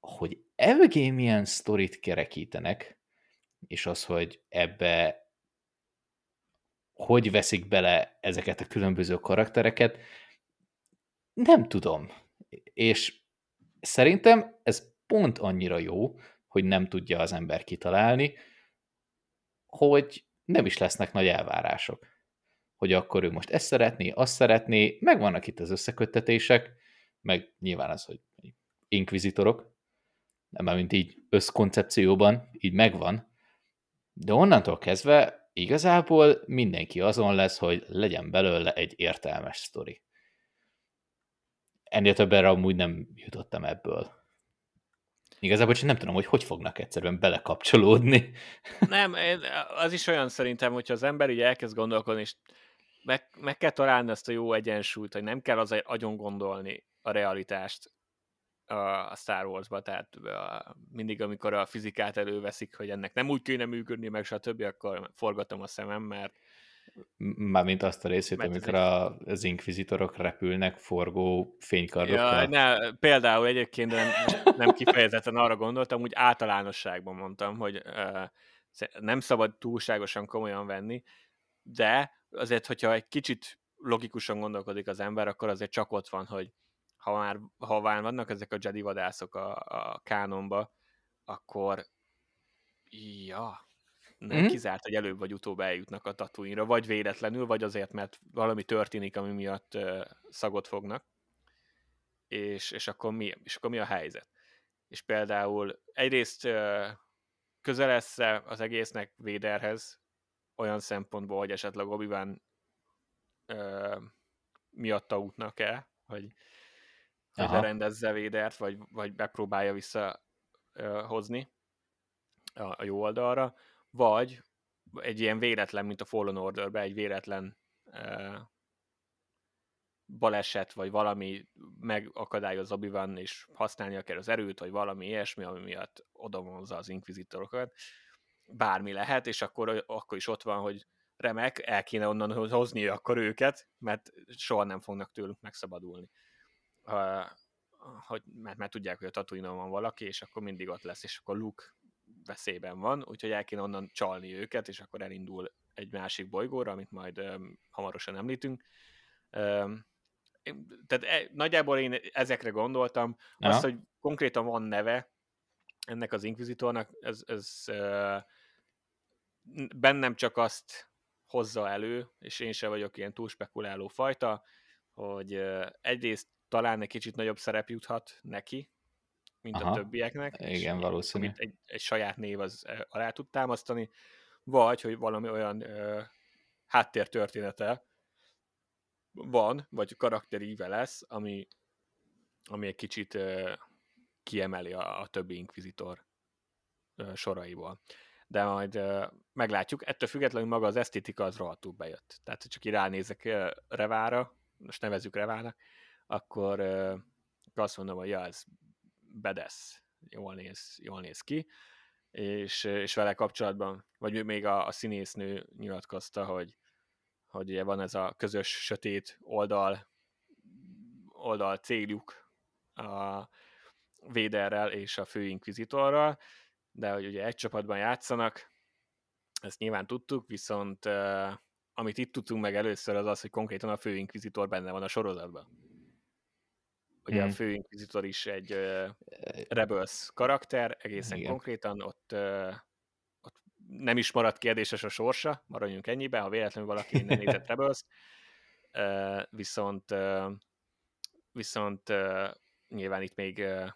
B: Hogy ebbé milyen sztorit kerekítenek, és az, hogy ebbe hogy veszik bele ezeket a különböző karaktereket, nem tudom. És Szerintem ez pont annyira jó, hogy nem tudja az ember kitalálni, hogy nem is lesznek nagy elvárások. Hogy akkor ő most ezt szeretné, azt szeretné, meg vannak itt az összeköttetések, meg nyilván az, hogy inkvizitorok, nem mint így összkoncepcióban, így megvan, de onnantól kezdve igazából mindenki azon lesz, hogy legyen belőle egy értelmes sztori ennél többre amúgy nem jutottam ebből. Igazából csak nem tudom, hogy hogy fognak egyszerűen belekapcsolódni.
A: Nem, az is olyan szerintem, hogyha az ember így elkezd gondolkodni, és meg, meg kell találni ezt a jó egyensúlyt, hogy nem kell az agyon gondolni a realitást a Star Wars-ba, tehát a, mindig, amikor a fizikát előveszik, hogy ennek nem úgy kéne működni, meg stb., akkor forgatom a szemem, mert
B: Mármint azt a részét, Mert amikor a, az inkvizitorok repülnek forgó fénykardokkal.
A: Ja, ne, például egyébként nem, nem kifejezetten arra gondoltam, úgy általánosságban mondtam, hogy uh, nem szabad túlságosan komolyan venni, de azért, hogyha egy kicsit logikusan gondolkodik az ember, akkor azért csak ott van, hogy ha már, ha már vannak ezek a Jedi vadászok a, a kánonba, akkor ja, nem mm-hmm. kizárt, hogy előbb vagy utóbb eljutnak a tatooine vagy véletlenül, vagy azért, mert valami történik, ami miatt uh, szagot fognak. és, és, akkor mi, és akkor mi a helyzet. És például egyrészt közel lesz az egésznek Véderhez, olyan szempontból, hogy esetleg obi miatta útnak el, hogy, hogy lerendezze Védert, vagy, vagy bepróbálja visszahozni a, a jó oldalra, vagy egy ilyen véletlen, mint a Fallen Orderben, egy véletlen uh, baleset, vagy valami megakadályoz obi és használnia kell az erőt, vagy valami ilyesmi, ami miatt odavonza az inkvizitorokat. Bármi lehet, és akkor, akkor is ott van, hogy remek, el kéne onnan hozni akkor őket, mert soha nem fognak tőlük megszabadulni. Hogy, mert, mert tudják, hogy a tatooine van valaki, és akkor mindig ott lesz, és akkor Luke veszélyben van, úgyhogy el kéne onnan csalni őket, és akkor elindul egy másik bolygóra, amit majd um, hamarosan említünk. Um, tehát e, nagyjából én ezekre gondoltam. Ja. Azt, hogy konkrétan van neve ennek az inkvizitornak, ez, ez uh, bennem csak azt hozza elő, és én sem vagyok ilyen túl spekuláló fajta, hogy egyrészt talán egy kicsit nagyobb szerep juthat neki, mint Aha, a többieknek.
B: Igen, valószínű.
A: Amit egy, egy saját név az alá tud támasztani, vagy, hogy valami olyan uh, háttértörténete van, vagy karakteríve lesz, ami, ami egy kicsit uh, kiemeli a, a többi inkvizitor uh, soraiból. De majd uh, meglátjuk. Ettől függetlenül maga az esztétika az rohadtul bejött. Tehát, hogy csak így ránézek uh, Revára, most nevezzük Revának, akkor uh, azt mondom, hogy ja, ez bedesz, jól néz, jól néz ki, és, és vele kapcsolatban, vagy még a, a színésznő nyilatkozta, hogy, hogy ugye van ez a közös sötét oldal, oldal céljuk a Véderrel és a főinkvizitorral, de hogy ugye egy csapatban játszanak, ezt nyilván tudtuk, viszont uh, amit itt tudtunk meg először az az, hogy konkrétan a főinkvizitor benne van a sorozatban. Ugye hmm. a főinkvizitor is egy uh, Rebels karakter, egészen Igen. konkrétan, ott, uh, ott nem is maradt kérdéses a sorsa, maradjunk ennyiben, ha véletlenül valaki nem nézett Rebels, uh, viszont uh, viszont uh, nyilván itt még uh,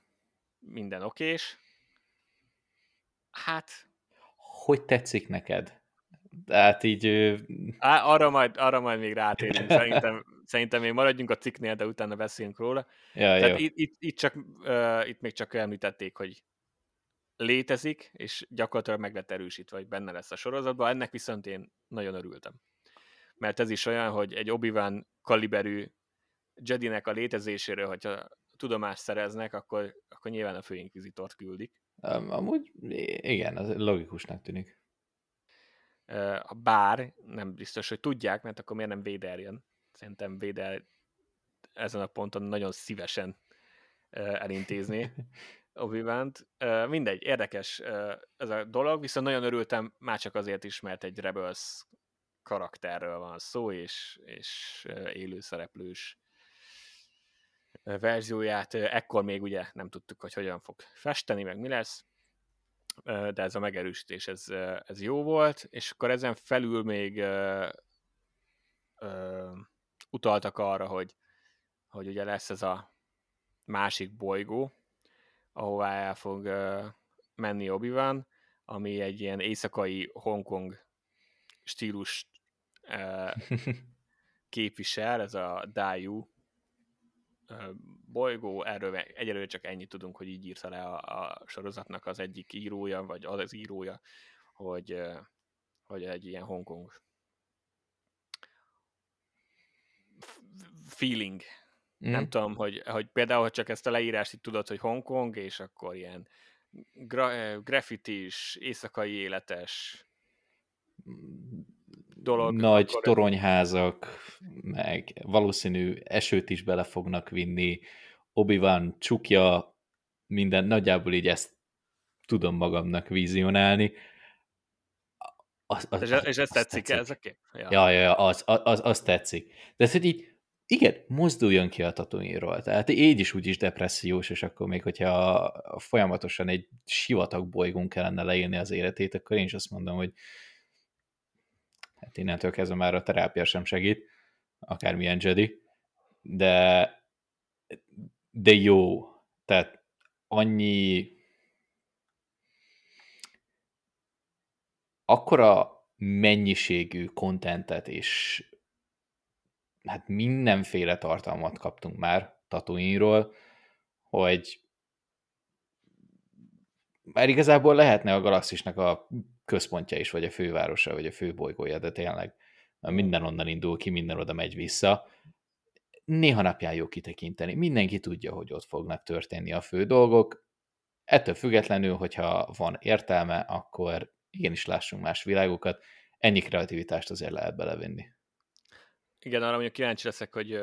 A: minden okés. Hát...
B: Hogy tetszik neked? Tehát így...
A: Á, arra, majd, arra majd még rátérünk. Szerintem, szerintem még maradjunk a cikknél, de utána beszélünk róla. Ja, Tehát itt, itt, itt, csak, uh, itt még csak említették, hogy létezik, és gyakorlatilag meg lett erősítve, hogy benne lesz a sorozatban. Ennek viszont én nagyon örültem. Mert ez is olyan, hogy egy Obi-Wan kaliberű Jedinek a létezéséről, hogyha tudomást szereznek, akkor, akkor nyilván a főinkvizitort küldik.
B: Um, amúgy igen, az logikusnak tűnik
A: a bár nem biztos, hogy tudják, mert akkor miért nem Véder jön. Szerintem Véder ezen a ponton nagyon szívesen elintézni obi Mindegy, érdekes ez a dolog, viszont nagyon örültem már csak azért is, mert egy Rebels karakterről van szó, és, és élőszereplős verzióját ekkor még ugye nem tudtuk, hogy hogyan fog festeni, meg mi lesz, de ez a megerősítés, ez, ez jó volt, és akkor ezen felül még utaltak arra, hogy, hogy ugye lesz ez a másik bolygó, ahová el fog uh, menni obi ami egy ilyen éjszakai Hongkong stílus uh, képvisel, ez a Dayu bolygó, erről egyelőre csak ennyit tudunk, hogy így írta le a, a sorozatnak az egyik írója, vagy az az írója, hogy, hogy egy ilyen Hongkong feeling. Mm. Nem tudom, hogy, hogy például, hogy csak ezt a leírást itt tudod, hogy Hongkong, és akkor ilyen gra- graffitis, éjszakai életes
B: dolog. Nagy akkor toronyházak, meg valószínű esőt is bele fognak vinni, Obi-Wan csukja, minden, nagyjából így ezt tudom magamnak vizionálni.
A: Az, az, és, és ez tetszik, tetszik. ez a kép?
B: Ja, ja, ja az, az, az tetszik. De ez, hogy így, igen, mozduljon ki a tatooine Tehát így is úgy is depressziós, és akkor még, hogyha folyamatosan egy sivatag bolygón kellene leírni az életét, akkor én is azt mondom, hogy hát innentől kezdve már a terápia sem segít, akármilyen Jedi, de de jó. Tehát annyi akkora mennyiségű kontentet és hát mindenféle tartalmat kaptunk már Tatooine-ról, hogy már igazából lehetne a galaxisnak a központja is, vagy a fővárosa, vagy a főbolygója, de tényleg minden onnan indul ki, minden oda megy vissza. Néha napján jó kitekinteni. Mindenki tudja, hogy ott fognak történni a fő dolgok. Ettől függetlenül, hogyha van értelme, akkor igenis lássunk más világokat. Ennyi kreativitást azért lehet belevinni.
A: Igen, arra mondjuk kíváncsi leszek, hogy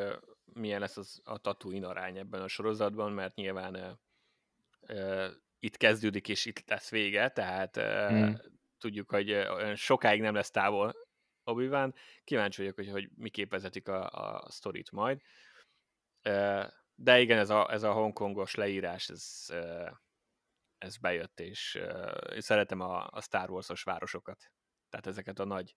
A: milyen lesz az, a Tatooine arány ebben a sorozatban, mert nyilván uh, itt kezdődik és itt lesz vége, tehát uh, hmm. tudjuk, hogy sokáig nem lesz távol obi -Wan. Kíváncsi vagyok, hogy, hogy mi képezetik a, a sztorit majd. Uh, de igen, ez a, ez a hongkongos leírás, ez, ez bejött, és szeretem a, a Star Wars-os városokat. Tehát ezeket a nagy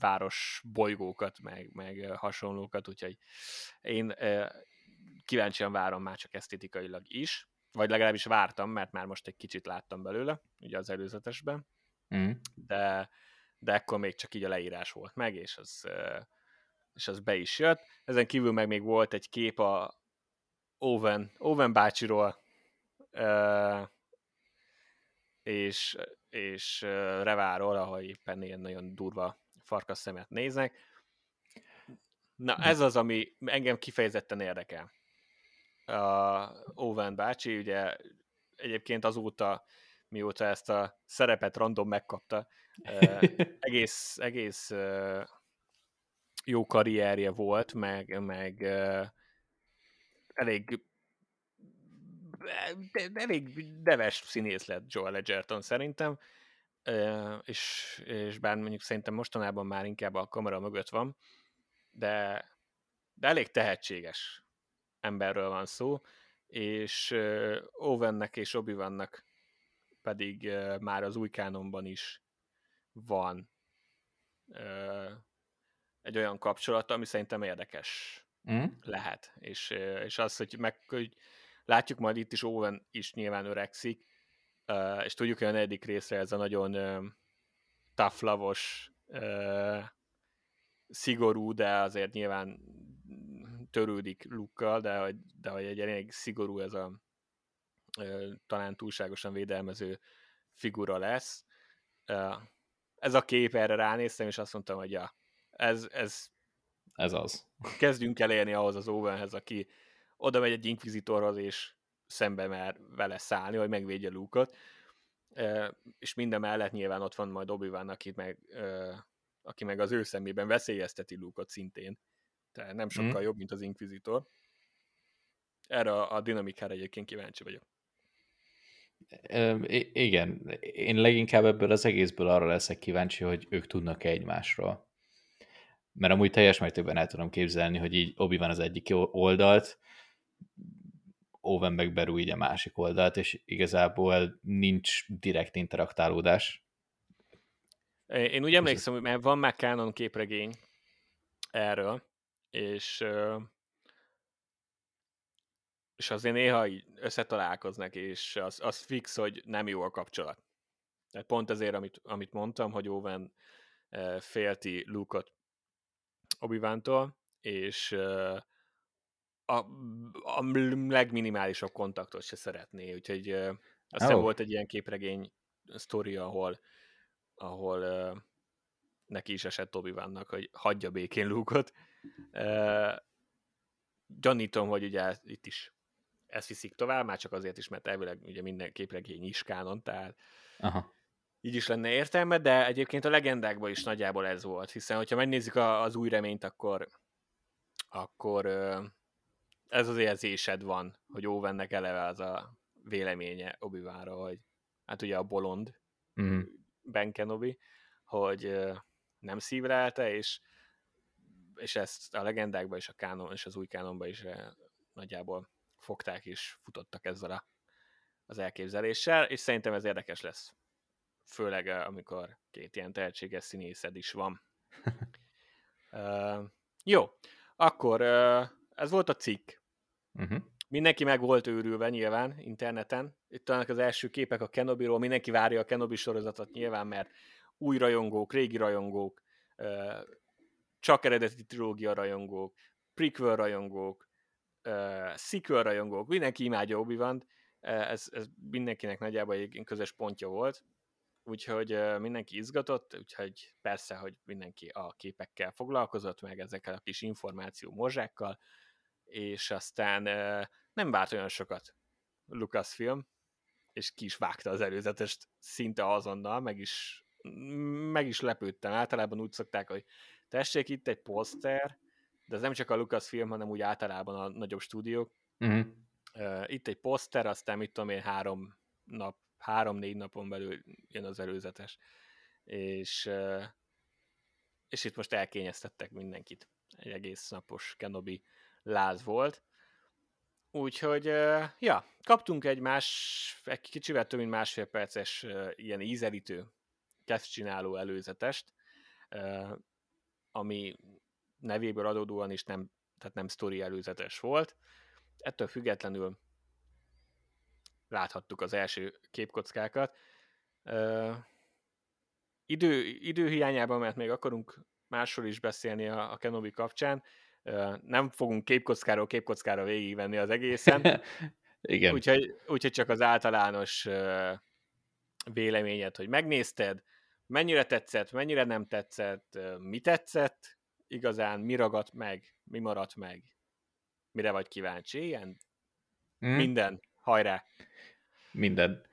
A: város bolygókat, meg, meg hasonlókat, úgyhogy én kíváncsian várom már csak esztétikailag is, vagy legalábbis vártam, mert már most egy kicsit láttam belőle, ugye az előzetesben, mm. de, de ekkor még csak így a leírás volt meg, és az, és az be is jött. Ezen kívül meg még volt egy kép a Owen, Owen bácsiról, és, és Reváról, ahol éppen ilyen nagyon durva farkas szemet néznek. Na, ez az, ami engem kifejezetten érdekel. A Owen bácsi, ugye egyébként azóta, mióta ezt a szerepet random megkapta, egész, egész jó karrierje volt, meg, meg elég elég neves színész lett Joel Edgerton szerintem, és, és bár mondjuk szerintem mostanában már inkább a kamera mögött van, de, de elég tehetséges emberről van szó, és Owennek és obi vannak pedig már az új kánonban is van egy olyan kapcsolat, ami szerintem érdekes mm. lehet. És, és az, hogy, meg, hogy Látjuk majd itt is Owen is nyilván öregszik, és tudjuk, hogy a negyedik részre ez a nagyon tough lavos, szigorú, de azért nyilván törődik lukkal, de hogy, de hogy egy elég szigorú ez a talán túlságosan védelmező figura lesz. Ez a kép, erre ránéztem, és azt mondtam, hogy ja, ez, ez,
B: ez az.
A: Kezdjünk elérni ahhoz az Owenhez, aki oda megy egy inkvizitorhoz, és szembe mer vele szállni, hogy megvédje Luke-ot. És minden mellett nyilván ott van majd obi aki meg, aki meg az ő szemében veszélyezteti Luke-ot szintén. Tehát nem sokkal mm. jobb, mint az inkvizitor. Erre a, a dinamikára egyébként kíváncsi vagyok.
B: I- igen, én leginkább ebből az egészből arra leszek kíváncsi, hogy ők tudnak-e egymásról. Mert amúgy teljes mértékben el tudom képzelni, hogy így obi van az egyik oldalt, Owen meg Beru így a másik oldalt, és igazából nincs direkt interaktálódás.
A: Én úgy emlékszem, hogy mert van már Canon képregény erről, és és azért néha így összetalálkoznak, és az, az fix, hogy nem jó a kapcsolat. Tehát pont ezért, amit, amit mondtam, hogy Owen félti Luke-ot obi és a, a legminimálisabb kontaktot se szeretné, úgyhogy uh, azt oh. volt egy ilyen képregény sztori, ahol, ahol uh, neki is esett obi vannak, hogy hagyja békén lúkot. Uh, gyanítom, hogy ugye itt is ezt viszik tovább, már csak azért is, mert elvileg ugye minden képregény is kánon, tehát Aha. így is lenne értelme, de egyébként a legendákban is nagyjából ez volt, hiszen hogyha megnézzük a, az új reményt, akkor akkor ez az érzésed van, hogy Owennek eleve az a véleménye obi hogy hát ugye a bolond mm. Ben Kenobi, hogy nem szívlelte, és, és ezt a legendákban és a kánon, és az új kánonban is nagyjából fogták és futottak ezzel a, az elképzeléssel, és szerintem ez érdekes lesz. Főleg amikor két ilyen tehetséges színészed is van. uh, jó, akkor uh, ez volt a cikk.
B: Uh-huh.
A: Mindenki meg volt őrülve nyilván interneten. Itt vannak az első képek a Kenobi-ról, mindenki várja a Kenobi sorozatot nyilván, mert új rajongók, régi rajongók, csak eredeti trilógia rajongók, prequel rajongók, sequel rajongók, mindenki imádja obi ez, ez mindenkinek nagyjából egy közös pontja volt, úgyhogy mindenki izgatott, úgyhogy persze, hogy mindenki a képekkel foglalkozott, meg ezekkel a kis információ morzsákkal, és aztán nem várt olyan sokat Lucasfilm, és ki is vágta az előzetest szinte azonnal, meg is, meg is lepődtem. Általában úgy szokták, hogy tessék itt egy poszter, de ez nem csak a Lucasfilm, hanem úgy általában a nagyobb stúdiók. Uh-huh. Itt egy poszter, aztán mit tudom én, három nap, három-négy napon belül jön az előzetes. És, és itt most elkényeztettek mindenkit. Egy egész napos Kenobi láz volt. Úgyhogy, ja, kaptunk egy más, egy kicsivel több mint másfél perces ilyen ízelítő csináló előzetest, ami nevéből adódóan is nem, tehát nem sztori előzetes volt. Ettől függetlenül láthattuk az első képkockákat. idő, időhiányában, mert még akarunk másról is beszélni a, a Kenobi kapcsán, nem fogunk képkockáról képkockára végigvenni az egészen.
B: Igen.
A: Úgyhogy, úgyhogy csak az általános véleményed, hogy megnézted, mennyire tetszett, mennyire nem tetszett, mi tetszett, igazán mi ragadt meg, mi maradt meg, mire vagy kíváncsi, ilyen mm. minden, hajrá!
B: Minden.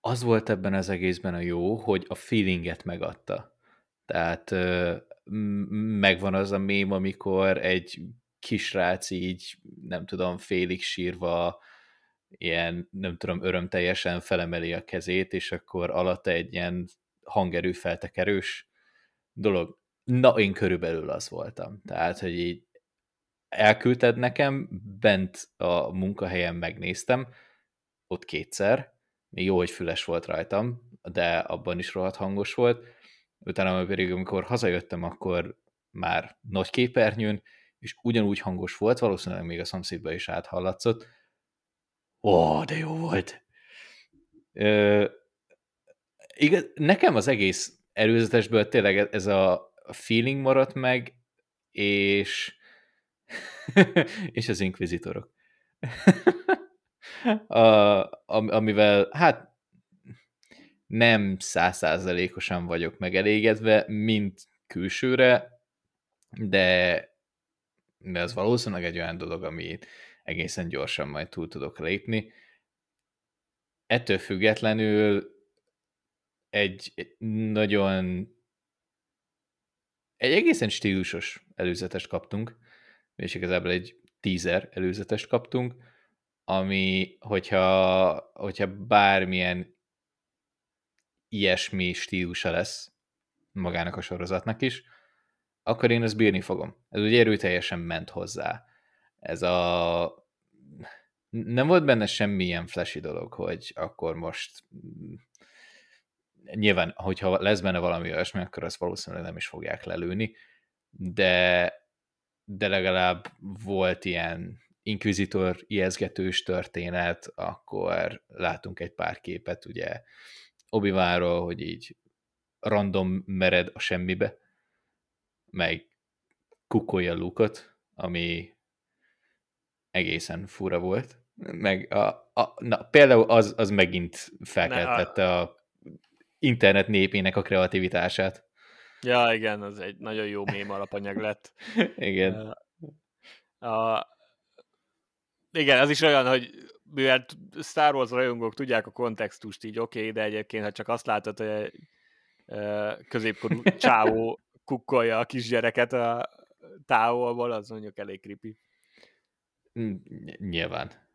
B: Az volt ebben az egészben a jó, hogy a feelinget megadta. Tehát megvan az a mém, amikor egy kisrác így, nem tudom, félig sírva, ilyen, nem tudom, örömteljesen felemeli a kezét, és akkor alatta egy ilyen hangerő feltekerős dolog. Na, én körülbelül az voltam. Tehát, hogy így elküldted nekem, bent a munkahelyen megnéztem, ott kétszer, még jó, hogy füles volt rajtam, de abban is rohadt hangos volt, utána pedig amikor hazajöttem, akkor már nagy képernyőn, és ugyanúgy hangos volt, valószínűleg még a szomszédban is áthallatszott. Ó, de jó volt! Ö, igaz, nekem az egész előzetesből tényleg ez a feeling maradt meg, és és az inkvizitorok. a, amivel, hát nem százszázalékosan vagyok megelégedve, mint külsőre, de, de ez valószínűleg egy olyan dolog, ami egészen gyorsan majd túl tudok lépni. Ettől függetlenül egy nagyon egy egészen stílusos előzetest kaptunk, és igazából egy teaser előzetest kaptunk, ami, hogyha, hogyha bármilyen ilyesmi stílusa lesz magának a sorozatnak is, akkor én ezt bírni fogom. Ez ugye erőteljesen ment hozzá. Ez a... Nem volt benne semmilyen flashy dolog, hogy akkor most nyilván, hogyha lesz benne valami olyasmi, akkor azt valószínűleg nem is fogják lelőni, de, de legalább volt ilyen inkvizitor ijeszgetős történet, akkor látunk egy pár képet, ugye obi hogy így random mered a semmibe, meg kukolja Lukot, ami egészen fura volt. Meg a, a, na, például az, az megint felkeltette a... a internet népének a kreativitását.
A: Ja, igen, az egy nagyon jó mém alapanyag lett.
B: igen.
A: A, igen, az is olyan, hogy mivel Star Wars rajongók tudják a kontextust így oké, okay, de egyébként ha csak azt látod, hogy egy középkorú csávó kukkolja a kisgyereket a távolból, az mondjuk elég creepy.
B: Nyilván.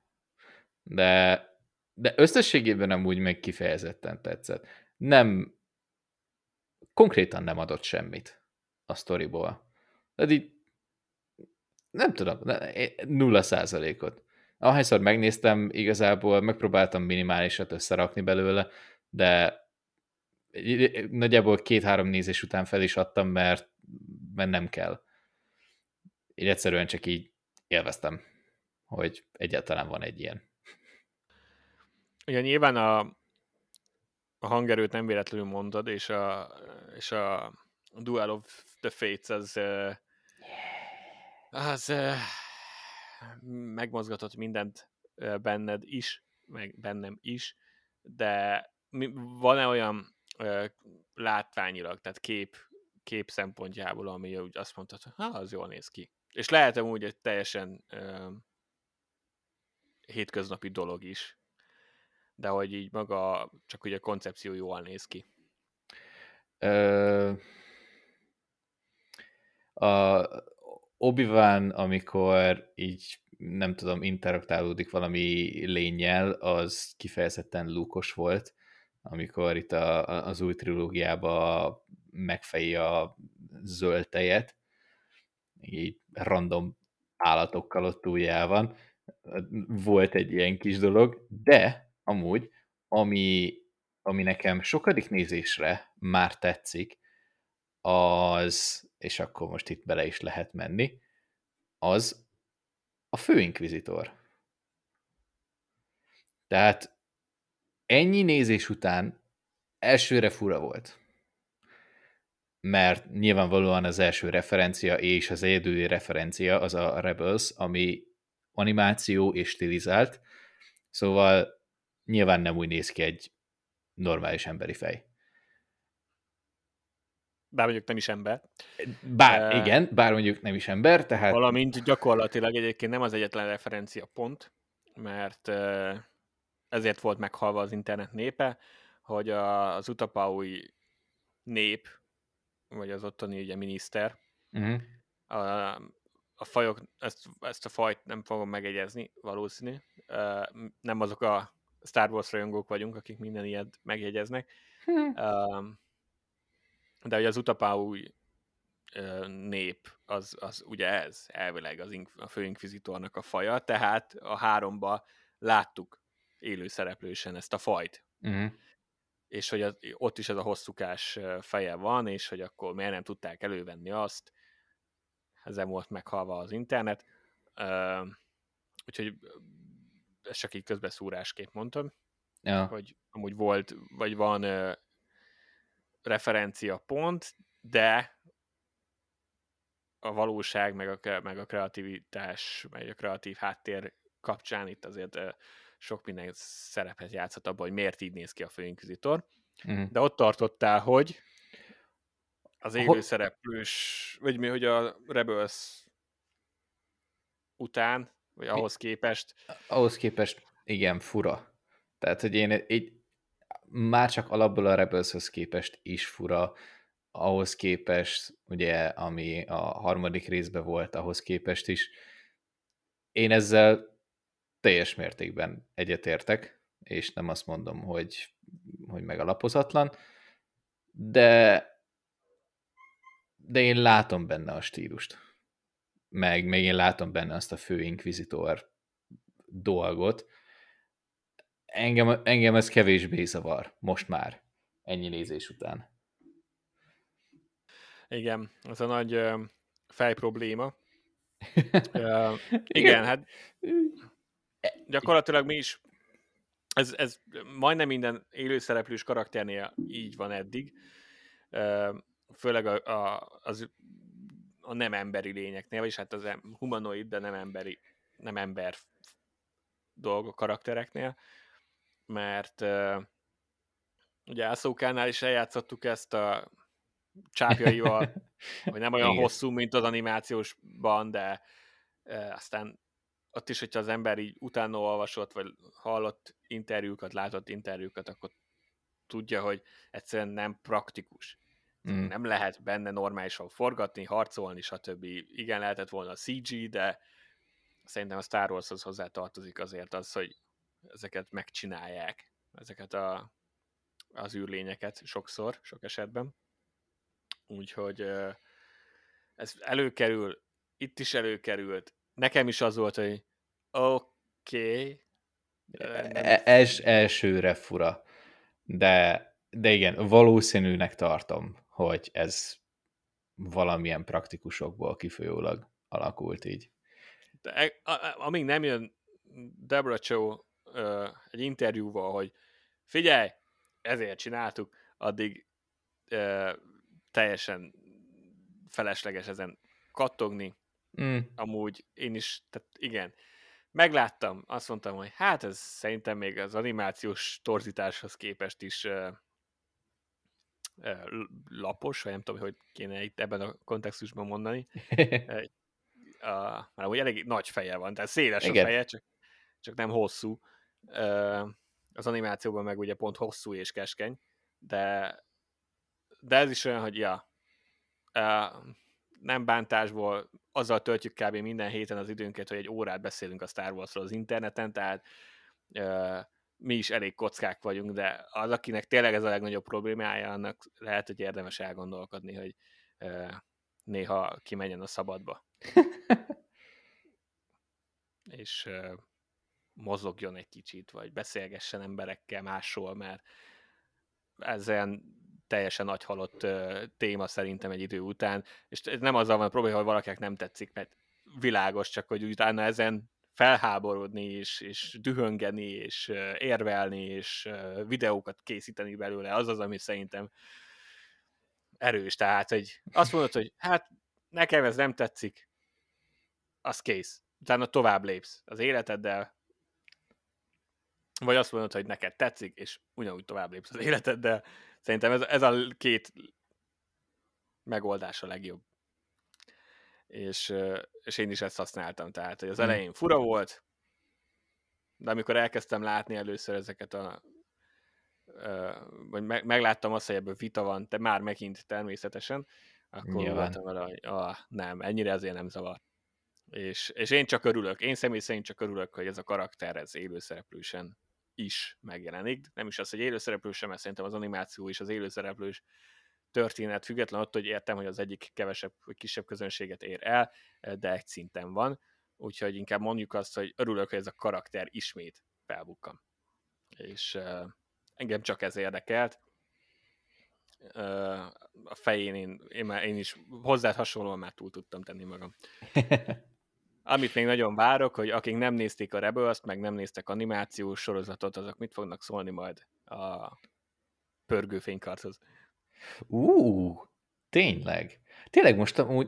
B: De, de összességében nem úgy meg kifejezetten tetszett. Nem, konkrétan nem adott semmit a sztoriból. Tehát így, nem tudom, nulla százalékot ahányszor megnéztem, igazából megpróbáltam minimálisat összerakni belőle, de nagyjából két-három nézés után fel is adtam, mert, mert nem kell. Így egyszerűen csak így élveztem, hogy egyáltalán van egy ilyen.
A: Ugye nyilván a, a hangerőt nem véletlenül mondod, és a, és a Duel of the Fates az, az megmozgatott mindent benned is, meg bennem is, de van-e olyan látványilag, tehát kép, kép szempontjából, ami úgy azt mondtad, hogy ha, az jól néz ki. És lehet úgy egy teljesen ö, hétköznapi dolog is, de hogy így maga csak ugye a koncepció jól néz ki. Ö,
B: a Obi-Wan, amikor így nem tudom, interaktálódik valami lényel, az kifejezetten lúkos volt, amikor itt a, az új trilógiában megfeji a zöld tejet, így random állatokkal ott túljában. Volt egy ilyen kis dolog, de amúgy, ami, ami nekem sokadik nézésre már tetszik, az, és akkor most itt bele is lehet menni, az a főinkvizitor. Tehát ennyi nézés után elsőre fura volt. Mert nyilvánvalóan az első referencia és az egyedüli referencia az a Rebels, ami animáció és stilizált, szóval nyilván nem úgy néz ki egy normális emberi fej.
A: Bár mondjuk nem is ember.
B: Bár, uh, igen, bár mondjuk nem is ember, tehát...
A: Valamint gyakorlatilag egyébként nem az egyetlen referencia pont, mert uh, ezért volt meghalva az internet népe, hogy a, az utapaui nép, vagy az ottani ugye miniszter, uh-huh. a, a fajok, ezt, ezt a fajt nem fogom megegyezni, valószínű. Uh, nem azok a Star Wars rajongók vagyunk, akik minden ilyet megjegyeznek. Hmm. Uh, de hogy az utapáúj nép, az, az ugye ez, elvileg az a főinkvizitornak a faja, tehát a háromba láttuk élő szereplősen ezt a fajt. Uh-huh. És hogy az, ott is ez a hosszúkás feje van, és hogy akkor miért nem tudták elővenni azt, ezen volt meghalva az internet. Uh, úgyhogy ezt csak így közbeszúrásképp mondtam, ja. hogy amúgy volt, vagy van referencia pont, de a valóság, meg a, meg a kreativitás, meg a kreatív háttér kapcsán itt azért sok minden szerepet játszott abban, hogy miért így néz ki a főinkvizitor. Uh-huh. De ott tartottál, hogy az élő szereplős, vagy mi, hogy a Rebels után, vagy ahhoz képest.
B: Ahhoz képest, igen, fura. Tehát, hogy én így már csak alapból a rebels képest is fura, ahhoz képest, ugye, ami a harmadik részben volt, ahhoz képest is. Én ezzel teljes mértékben egyetértek, és nem azt mondom, hogy, hogy megalapozatlan, de, de én látom benne a stílust. Meg még én látom benne azt a fő inkvizitor dolgot, engem, engem ez kevésbé zavar, most már, ennyi nézés után.
A: Igen, ez a nagy uh, fej probléma. igen, hát gyakorlatilag mi is, ez, ez majdnem minden élőszereplős karakternél így van eddig, uh, főleg a, a, az, a nem emberi lényeknél, vagyis hát az humanoid, de nem emberi, nem ember dolgok karaktereknél mert uh, ugye Ászókánál is eljátszottuk ezt a csápjaival, hogy nem olyan Igen. hosszú, mint az animációsban, de uh, aztán ott is, hogyha az ember így utána olvasott, vagy hallott interjúkat, látott interjúkat, akkor tudja, hogy egyszerűen nem praktikus. Mm. Nem lehet benne normálisan forgatni, harcolni, stb. Igen, lehetett volna a CG, de szerintem a Star Warshoz hozzá tartozik azért az, hogy ezeket megcsinálják, ezeket a, az űrlényeket sokszor, sok esetben. Úgyhogy ez előkerül, itt is előkerült. Nekem is az volt, hogy oké. Okay,
B: e, Ez elsőre fura. De, de igen, valószínűnek tartom, hogy ez valamilyen praktikusokból kifolyólag alakult így.
A: De, e, amíg nem jön Deborah Egy interjúval, hogy figyelj, ezért csináltuk, addig ö, teljesen felesleges ezen kattogni. Mm. Amúgy én is, tehát igen, megláttam, azt mondtam, hogy hát ez szerintem még az animációs torzításhoz képest is ö, ö, lapos, vagy nem tudom, hogy kéne itt ebben a kontextusban mondani. a, mert úgy elég nagy feje van, tehát széles igen. a feje, csak, csak nem hosszú. Az animációban meg ugye pont hosszú és keskeny, de, de ez is olyan, hogy ja, nem bántásból, azzal töltjük kb. minden héten az időnket, hogy egy órát beszélünk a Star Warsról az interneten, tehát mi is elég kockák vagyunk, de az, akinek tényleg ez a legnagyobb problémája, annak lehet, hogy érdemes elgondolkodni, hogy néha kimenjen a szabadba. és mozogjon egy kicsit, vagy beszélgessen emberekkel másról, mert ez olyan teljesen nagy halott téma szerintem egy idő után, és nem azzal van a probléma, hogy valakinek nem tetszik, mert világos, csak hogy utána ezen felháborodni, és, és dühöngeni, és érvelni, és videókat készíteni belőle, az az, ami szerintem erős. Tehát, hogy azt mondod, hogy hát nekem ez nem tetszik, az kész. Utána tovább lépsz az életeddel, vagy azt mondod, hogy neked tetszik, és ugyanúgy tovább lépsz az életeddel. Szerintem ez, ez a két megoldás a legjobb. És, és én is ezt használtam, tehát hogy az hmm. elején fura volt, de amikor elkezdtem látni először ezeket a vagy megláttam azt, hogy ebből vita van, de már megint természetesen, akkor voltam vele, hogy ah, nem, ennyire azért nem zavar. És, és én csak örülök, én személy szerint csak örülök, hogy ez a karakter, ez élőszereplősen is megjelenik. Nem is az, hogy élőszereplő sem, mert szerintem az animáció és az élőszereplős történet független attól, hogy értem, hogy az egyik kevesebb vagy kisebb közönséget ér el, de egy szinten van. Úgyhogy inkább mondjuk azt, hogy örülök, hogy ez a karakter ismét felbukkan. És uh, engem csak ez érdekelt. Uh, a fején én, én, már, én is hozzád hasonlóan már túl tudtam tenni magam. Amit még nagyon várok, hogy akik nem nézték a rebels meg nem néztek animációs sorozatot, azok mit fognak szólni majd a pörgő fénykarthoz.
B: Ú, tényleg. Tényleg most úgy,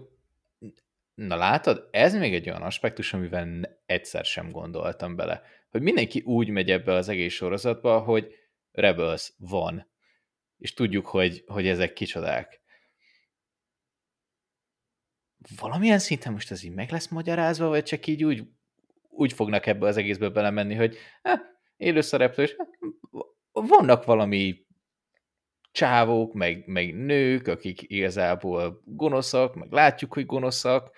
B: na látod, ez még egy olyan aspektus, amivel egyszer sem gondoltam bele. Hogy mindenki úgy megy ebbe az egész sorozatba, hogy Rebels van. És tudjuk, hogy, hogy ezek kicsodák valamilyen szinten most ez így meg lesz magyarázva, vagy csak így úgy, úgy fognak ebbe az egészbe belemenni, hogy eh, élőszereplő, és eh, vannak valami csávók, meg, meg nők, akik igazából gonoszak, meg látjuk, hogy gonoszak.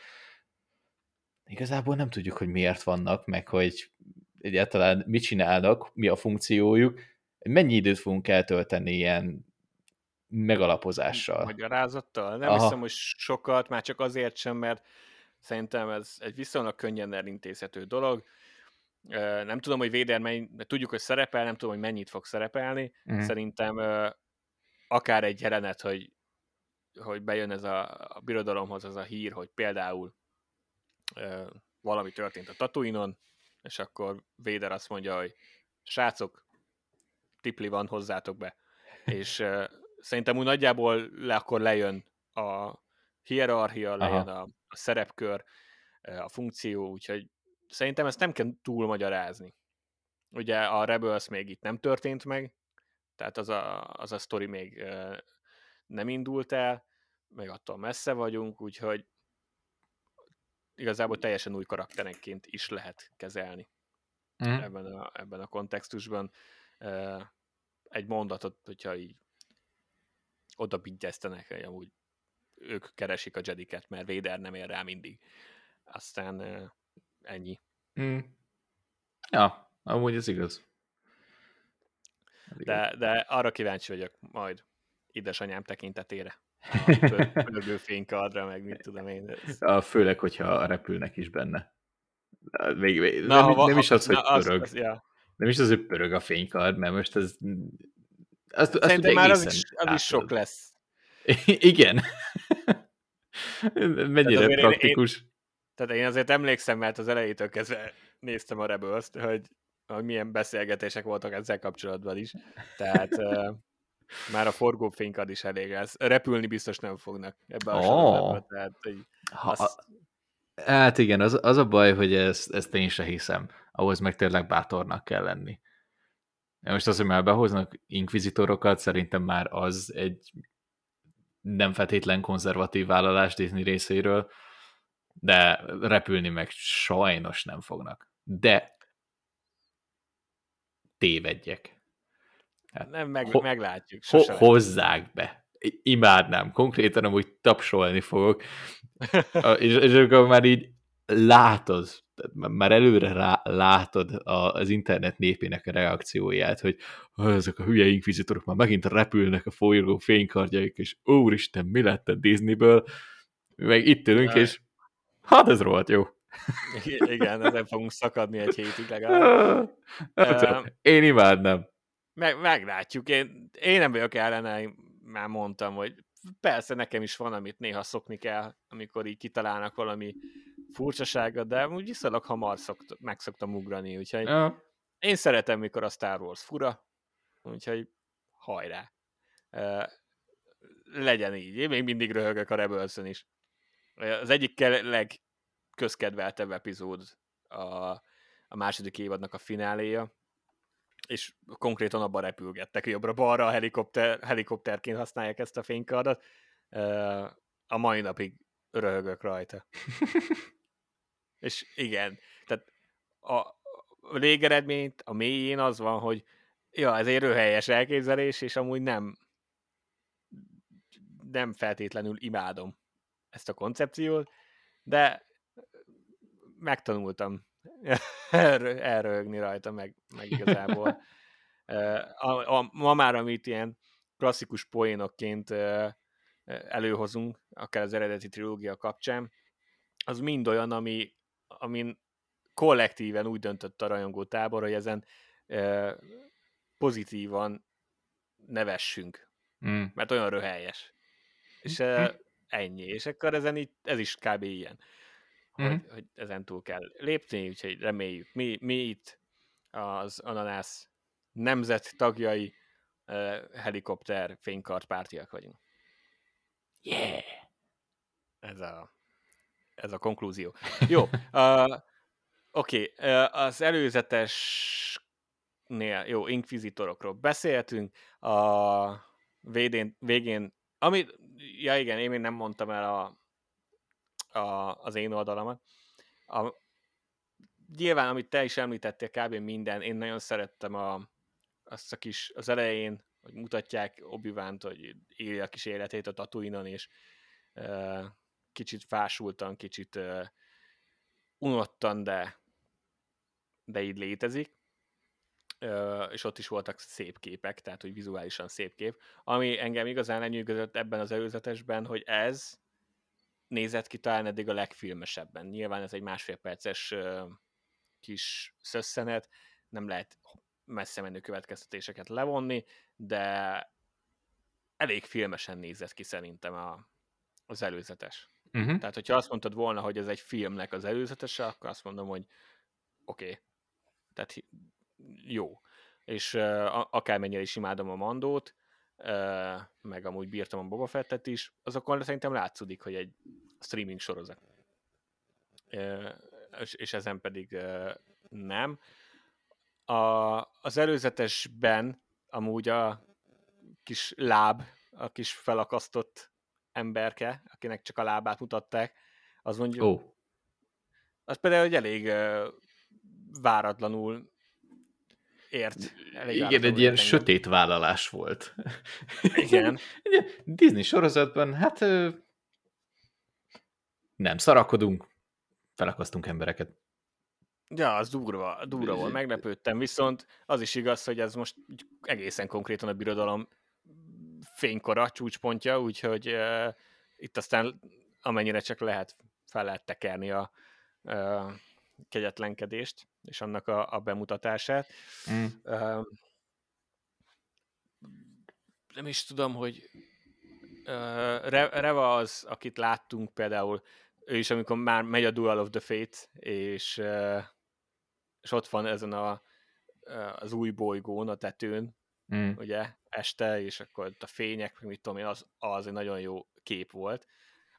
B: Igazából nem tudjuk, hogy miért vannak, meg hogy egyáltalán mit csinálnak, mi a funkciójuk, mennyi időt fogunk eltölteni ilyen megalapozással.
A: Magyarázattal? Nem Aha. hiszem, hogy sokat, már csak azért sem, mert szerintem ez egy viszonylag könnyen elintézhető dolog. Nem tudom, hogy Véder mennyi, tudjuk, hogy szerepel, nem tudom, hogy mennyit fog szerepelni. Mm. Szerintem akár egy jelenet, hogy, hogy bejön ez a, a birodalomhoz az a hír, hogy például valami történt a Tatuinon, és akkor Véder azt mondja, hogy srácok, tipli van, hozzátok be. És szerintem úgy nagyjából le, akkor lejön a hierarchia, lejön a, a szerepkör, a funkció, úgyhogy szerintem ezt nem kell túl magyarázni. Ugye a Rebels még itt nem történt meg, tehát az a, az a sztori még nem indult el, meg attól messze vagyunk, úgyhogy igazából teljesen új karakterenként is lehet kezelni mm. ebben, a, ebben a kontextusban. Egy mondatot, hogyha így oda bigyeztenek, hogy amúgy ők keresik a Jediket, mert Vader nem ér rá mindig. Aztán ennyi. Mm.
B: Ja, amúgy ez igaz.
A: De, de arra kíváncsi vagyok majd édesanyám tekintetére. A pörgő fénykardra, meg mit tudom én.
B: Ez... A, főleg, hogyha repülnek is benne. Még, még, na, nem, ha, nem is az, hogy na, pörög. Az, az, ja. Nem is az, hogy pörög a fénykard, mert most ez
A: azt, azt Szerintem már az is, az is sok lesz.
B: Igen. Mennyire praktikus.
A: Én, Tehát én azért emlékszem, mert az elejétől kezdve néztem a rebels hogy, hogy milyen beszélgetések voltak ezzel kapcsolatban is. Tehát uh, már a forgófénykad is elég lesz. Repülni biztos nem fognak ebbe a oh. Tehát, hogy
B: ha, azt... Hát igen, az, az a baj, hogy ezt, ezt én se hiszem. Ahhoz meg tényleg bátornak kell lenni. Most az, hogy már behoznak inkvizitorokat, szerintem már az egy nem feltétlen konzervatív vállalás Disney részéről, de repülni meg sajnos nem fognak. De tévedjek.
A: Hát, nem, meg, ho- meglátjuk. Ho-
B: hozzák be. Imádnám. Konkrétan amúgy tapsolni fogok. és, és akkor már így látod, már előre rá, látod az internet népének a reakcióját, hogy ezek a hülye inkvizitorok már megint repülnek a folyó fénykardjaik, és úristen, mi lett a Disneyből? Meg itt ülünk, és hát ez rohadt jó.
A: Igen, ezen fogunk szakadni egy hétig legalább.
B: Hát, én imádnám.
A: Meg, meglátjuk. Én, én nem vagyok ellene, már mondtam, hogy persze nekem is van, amit néha szokni kell, amikor így kitalálnak valami furcsaságot, de úgy viszonylag hamar szokt, meg szoktam ugrani, úgyhogy ja. én szeretem, mikor a Star Wars fura, úgyhogy hajrá. Uh, legyen így. Én még mindig röhögök a rebels is. Az egyik legközkedveltebb epizód a, a második évadnak a fináléja, és konkrétan abban repülgettek, jobbra-balra a helikopter, helikopterként használják ezt a fénykardat. A mai napig röhögök rajta. és igen, tehát a végeredményt a mélyén az van, hogy ja, ez egy röhelyes elképzelés, és amúgy nem nem feltétlenül imádom ezt a koncepciót, de megtanultam elröhögni rajta, meg, meg igazából. A, a, ma már, amit ilyen klasszikus poénokként előhozunk, akár az eredeti trilógia kapcsán, az mind olyan, ami, amin kollektíven úgy döntött a rajongó tábor, hogy ezen pozitívan nevessünk, mm. mert olyan röhelyes. És mm. ennyi. És akkor ezen így, ez is kb. ilyen mm-hmm. hogy, hogy ezen túl kell lépni, úgyhogy reméljük. Mi, mi itt az Ananász nemzet tagjai uh, helikopter fénykart pártiak vagyunk.
B: Yeah!
A: Ez a, ez a konklúzió. Jó, uh, oké, okay, uh, az előzetes nél, jó, inkvizitorokról beszéltünk, a végén, végén ami, ja igen, én még nem mondtam el a, a, az én oldalamat. A, nyilván, amit te is említettél, kb. minden, én nagyon szerettem a, azt a kis, az elején, hogy mutatják obi hogy élje a kis életét a Tatooine-on, és kicsit fásultan, kicsit uh, unottan, de, de így létezik. Uh, és ott is voltak szép képek, tehát hogy vizuálisan szép kép. Ami engem igazán lenyűgözött ebben az előzetesben, hogy ez nézett ki talán eddig a legfilmesebben. Nyilván ez egy másfél perces uh, kis szösszenet, nem lehet messze menő következtetéseket levonni, de elég filmesen nézett ki szerintem a, az előzetes. Uh-huh. Tehát, hogyha azt mondtad volna, hogy ez egy filmnek az előzetese, akkor azt mondom, hogy oké. Okay. Tehát jó. És uh, akármennyire is imádom a Mandót, meg amúgy bírtam a Boba Fettet is, azokon szerintem látszódik, hogy egy streaming sorozat. És ezen pedig nem. A, az előzetesben amúgy a kis láb, a kis felakasztott emberke, akinek csak a lábát mutatták, az mondjuk... Oh. Az például egy elég váratlanul ért.
B: Igen, egy ilyen sötét vállalás volt.
A: Igen.
B: Disney sorozatban, hát nem szarakodunk, felakasztunk embereket.
A: Ja, az durva, durva volt, meglepődtem, viszont az is igaz, hogy ez most egészen konkrétan a birodalom fénykora, csúcspontja, úgyhogy uh, itt aztán amennyire csak lehet, fel lehet tekerni a uh, kegyetlenkedést és annak a, a bemutatását. Mm. Uh, nem is tudom, hogy uh, Reva az, akit láttunk például ő is, amikor már megy a Dual of the Fate, és, és ott van ezen a, az új bolygón, a tetőn, mm. ugye, este, és akkor ott a fények, meg mit tudom én, az, az egy nagyon jó kép volt.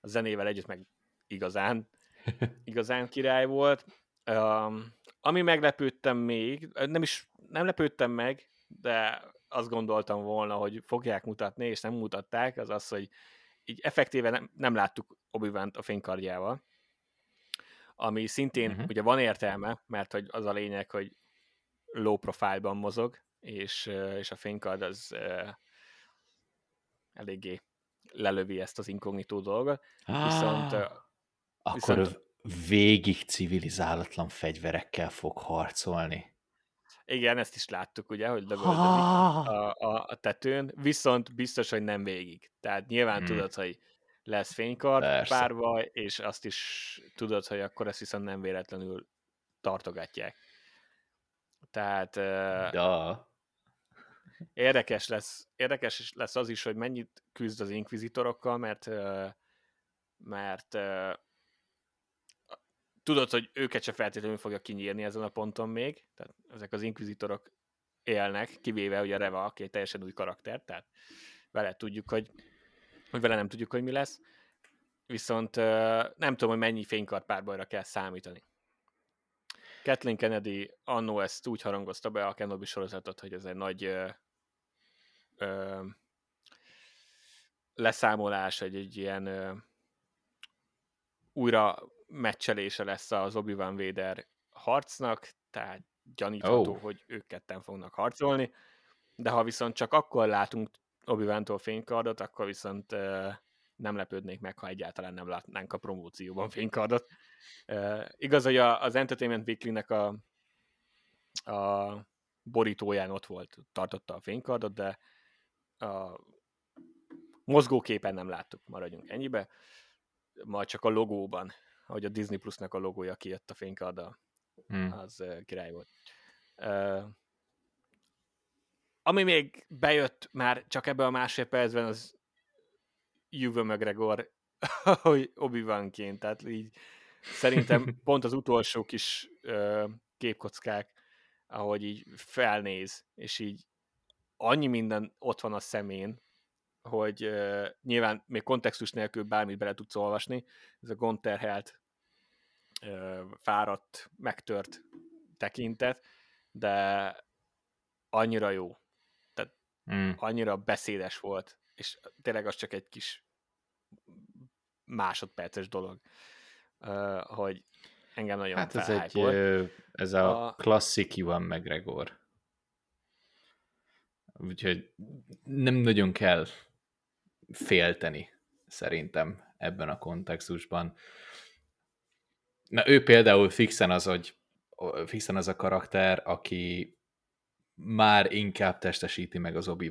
A: A zenével együtt meg igazán, igazán király volt. Um, ami meglepődtem még, nem is, nem lepődtem meg, de azt gondoltam volna, hogy fogják mutatni, és nem mutatták, az az, hogy így effektíven nem, nem láttuk obi a fénykardjával, ami szintén uh-huh. ugye van értelme, mert hogy az a lényeg, hogy low profile-ban mozog, és, és a fénykard az eléggé lelövi ezt az inkognitó dolgot. Ah, viszont,
B: akkor viszont, végig civilizálatlan fegyverekkel fog harcolni.
A: Igen, ezt is láttuk, ugye, hogy lövöldözik ah. a, a, a tetőn, viszont biztos, hogy nem végig. Tehát nyilván hmm. tudod, hogy lesz fénykard Persze. párba, és azt is tudod, hogy akkor ezt viszont nem véletlenül tartogatják. Tehát
B: da.
A: Érdekes lesz, érdekes lesz az is, hogy mennyit küzd az inkvizitorokkal, mert mert tudod, hogy őket se feltétlenül fogja kinyírni ezen a ponton még, tehát ezek az inkvizitorok élnek, kivéve a Reva, aki egy teljesen új karakter, tehát vele tudjuk, hogy, hogy vele nem tudjuk, hogy mi lesz. Viszont nem tudom, hogy mennyi fénykart párbajra kell számítani. Kathleen Kennedy annó ezt úgy harangozta be a Kenobi sorozatot, hogy ez egy nagy ö, ö, leszámolás, egy, egy ilyen ö, újra meccselése lesz az Obi-Wan Vader harcnak, tehát gyanítható, oh. hogy ők ketten fognak harcolni, de ha viszont csak akkor látunk obi fénykardot, akkor viszont uh, nem lepődnék meg, ha egyáltalán nem látnánk a promócióban fénykardot. Uh, igaz, hogy a, az Entertainment Weekly-nek a, a borítóján ott volt, tartotta a fénykardot, de a mozgóképen nem láttuk, maradjunk ennyibe, majd csak a logóban ahogy a Disney Plusnak a logója kijött a fénykarddal. Hmm. Az király volt. Uh, ami még bejött már csak ebben a másfél percben, az Juve McGregor, hogy obi ként tehát így szerintem pont az utolsó kis uh, képkockák, ahogy így felnéz, és így annyi minden ott van a szemén, hogy uh, nyilván még kontextus nélkül bármit bele tudsz olvasni, ez a gondterhelt, uh, fáradt, megtört tekintet, de annyira jó. Tehát mm. annyira beszédes volt, és tényleg az csak egy kis másodperces dolog, uh, hogy engem nagyon
B: Hát ez egy, volt. ez a, a klasszik Ivan McGregor. Úgyhogy nem nagyon kell félteni, szerintem ebben a kontextusban. Na ő például fixen az, hogy fixen az a karakter, aki már inkább testesíti meg az obi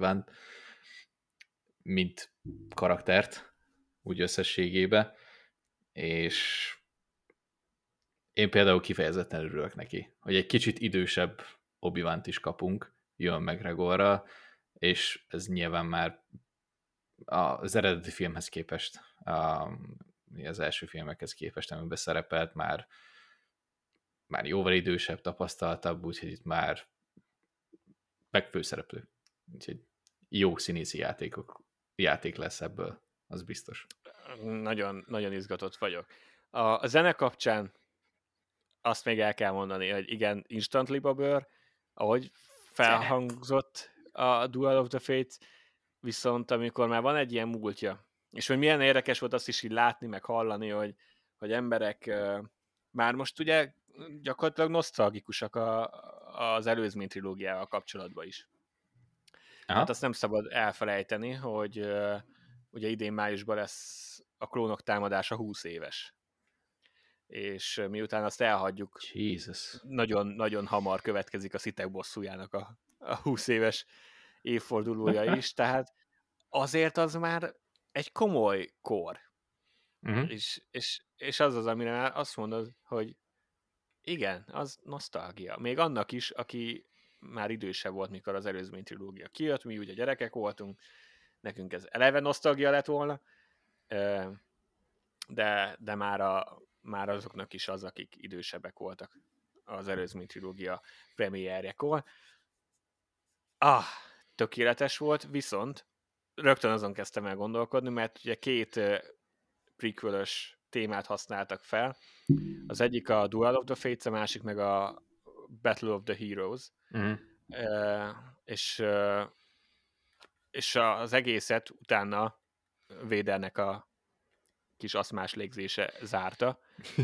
B: mint karaktert, úgy összességébe, és én például kifejezetten örülök neki, hogy egy kicsit idősebb obi is kapunk, jön McGregorra, és ez nyilván már az eredeti filmhez képest, az első filmekhez képest, amiben szerepelt, már, már jóval idősebb, tapasztaltabb, úgyhogy itt már megfőszereplő. Úgyhogy jó színészi játékok, játék lesz ebből, az biztos.
A: Nagyon, nagyon izgatott vagyok. A, a zene kapcsán azt még el kell mondani, hogy igen, Instantly Babber, ahogy felhangzott a Duel of the Fates, viszont amikor már van egy ilyen múltja, és hogy milyen érdekes volt azt is így látni, meg hallani, hogy, hogy emberek már most ugye gyakorlatilag nosztalgikusak a, az előzmény trilógiával kapcsolatban is. Aha. Hát azt nem szabad elfelejteni, hogy ugye idén májusban lesz a klónok támadása 20 éves. És miután azt elhagyjuk,
B: Jesus.
A: Nagyon, nagyon hamar következik a szitek bosszújának a, a 20 éves évfordulója is, tehát azért az már egy komoly kor. Uh-huh. És, és, és az az, amire azt mondod, hogy igen, az nosztalgia. Még annak is, aki már idősebb volt, mikor az előzmény trilógia kijött, mi ugye gyerekek voltunk, nekünk ez eleve nosztalgia lett volna, de, de már, a, már azoknak is az, akik idősebbek voltak az előzmény trilógia premierjekor. Ah, tökéletes volt, viszont rögtön azon kezdtem el gondolkodni, mert ugye két prequel témát használtak fel. Az egyik a Duel of the Fates, a másik meg a Battle of the Heroes. Uh-huh. Uh, és, uh, és az egészet utána Védernek a kis aszmás légzése zárta.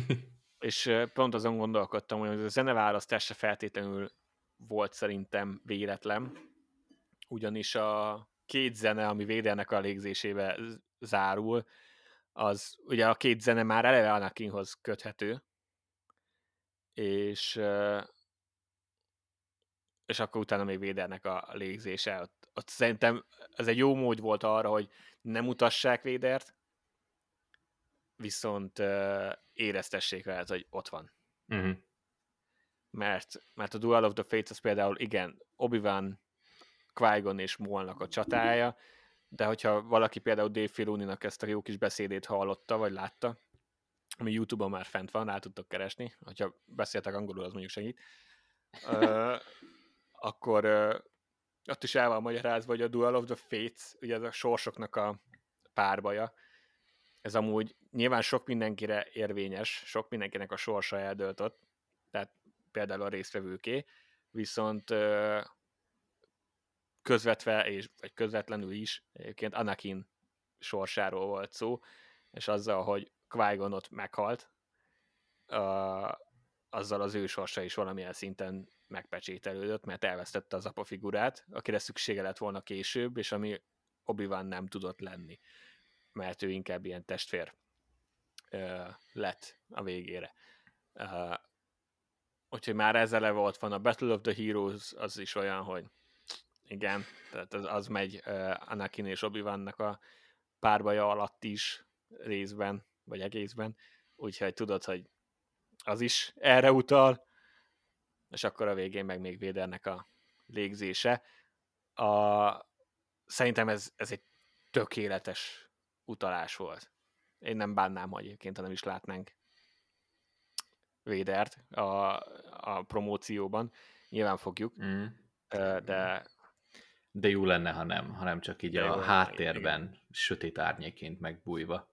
A: és pont azon gondolkodtam, hogy a zeneválasztás se feltétlenül volt szerintem véletlen, ugyanis a két zene, ami Védernek a légzésébe zárul, az ugye a két zene már eleve Anakinhoz köthető, és és akkor utána még Védernek a légzése. Ott, ott szerintem ez egy jó mód volt arra, hogy nem utassák Védert, viszont uh, éreztessék vele, hogy ott van. Uh-huh. Mert, mert a Duel of the Fates az például igen, Obi-Wan, qui és Molnak a csatája, de hogyha valaki például Dave Filoni-nak ezt a jó kis beszédét hallotta, vagy látta, ami YouTube-on már fent van, rá tudtok keresni, hogyha beszéltek angolul, az mondjuk segít, uh, akkor uh, ott is el van magyarázva, hogy a Duel of the Fates, ugye ez a sorsoknak a párbaja, ez amúgy nyilván sok mindenkire érvényes, sok mindenkinek a sorsa eldölt ott, tehát például a résztvevőké, viszont közvetve, és, vagy közvetlenül is egyébként Anakin sorsáról volt szó, és azzal, hogy qui ott meghalt, uh, azzal az ő sorsa is valamilyen szinten megpecsételődött, mert elvesztette az apa figurát, akire szüksége lett volna később, és ami obi nem tudott lenni, mert ő inkább ilyen testvér uh, lett a végére. Uh, úgyhogy már ezzel volt van a Battle of the Heroes, az is olyan, hogy igen, tehát az, az megy uh, Anakin és obi a párbaja alatt is részben, vagy egészben, úgyhogy tudod, hogy az is erre utal, és akkor a végén meg még Védernek a légzése. A, szerintem ez, ez egy tökéletes utalás volt. Én nem bánnám, hogy egyébként, hanem is látnánk Védert a, a promócióban. Nyilván fogjuk, mm. de
B: de jó lenne, ha nem, hanem csak így a háttérben, igen. sötét árnyéként megbújva.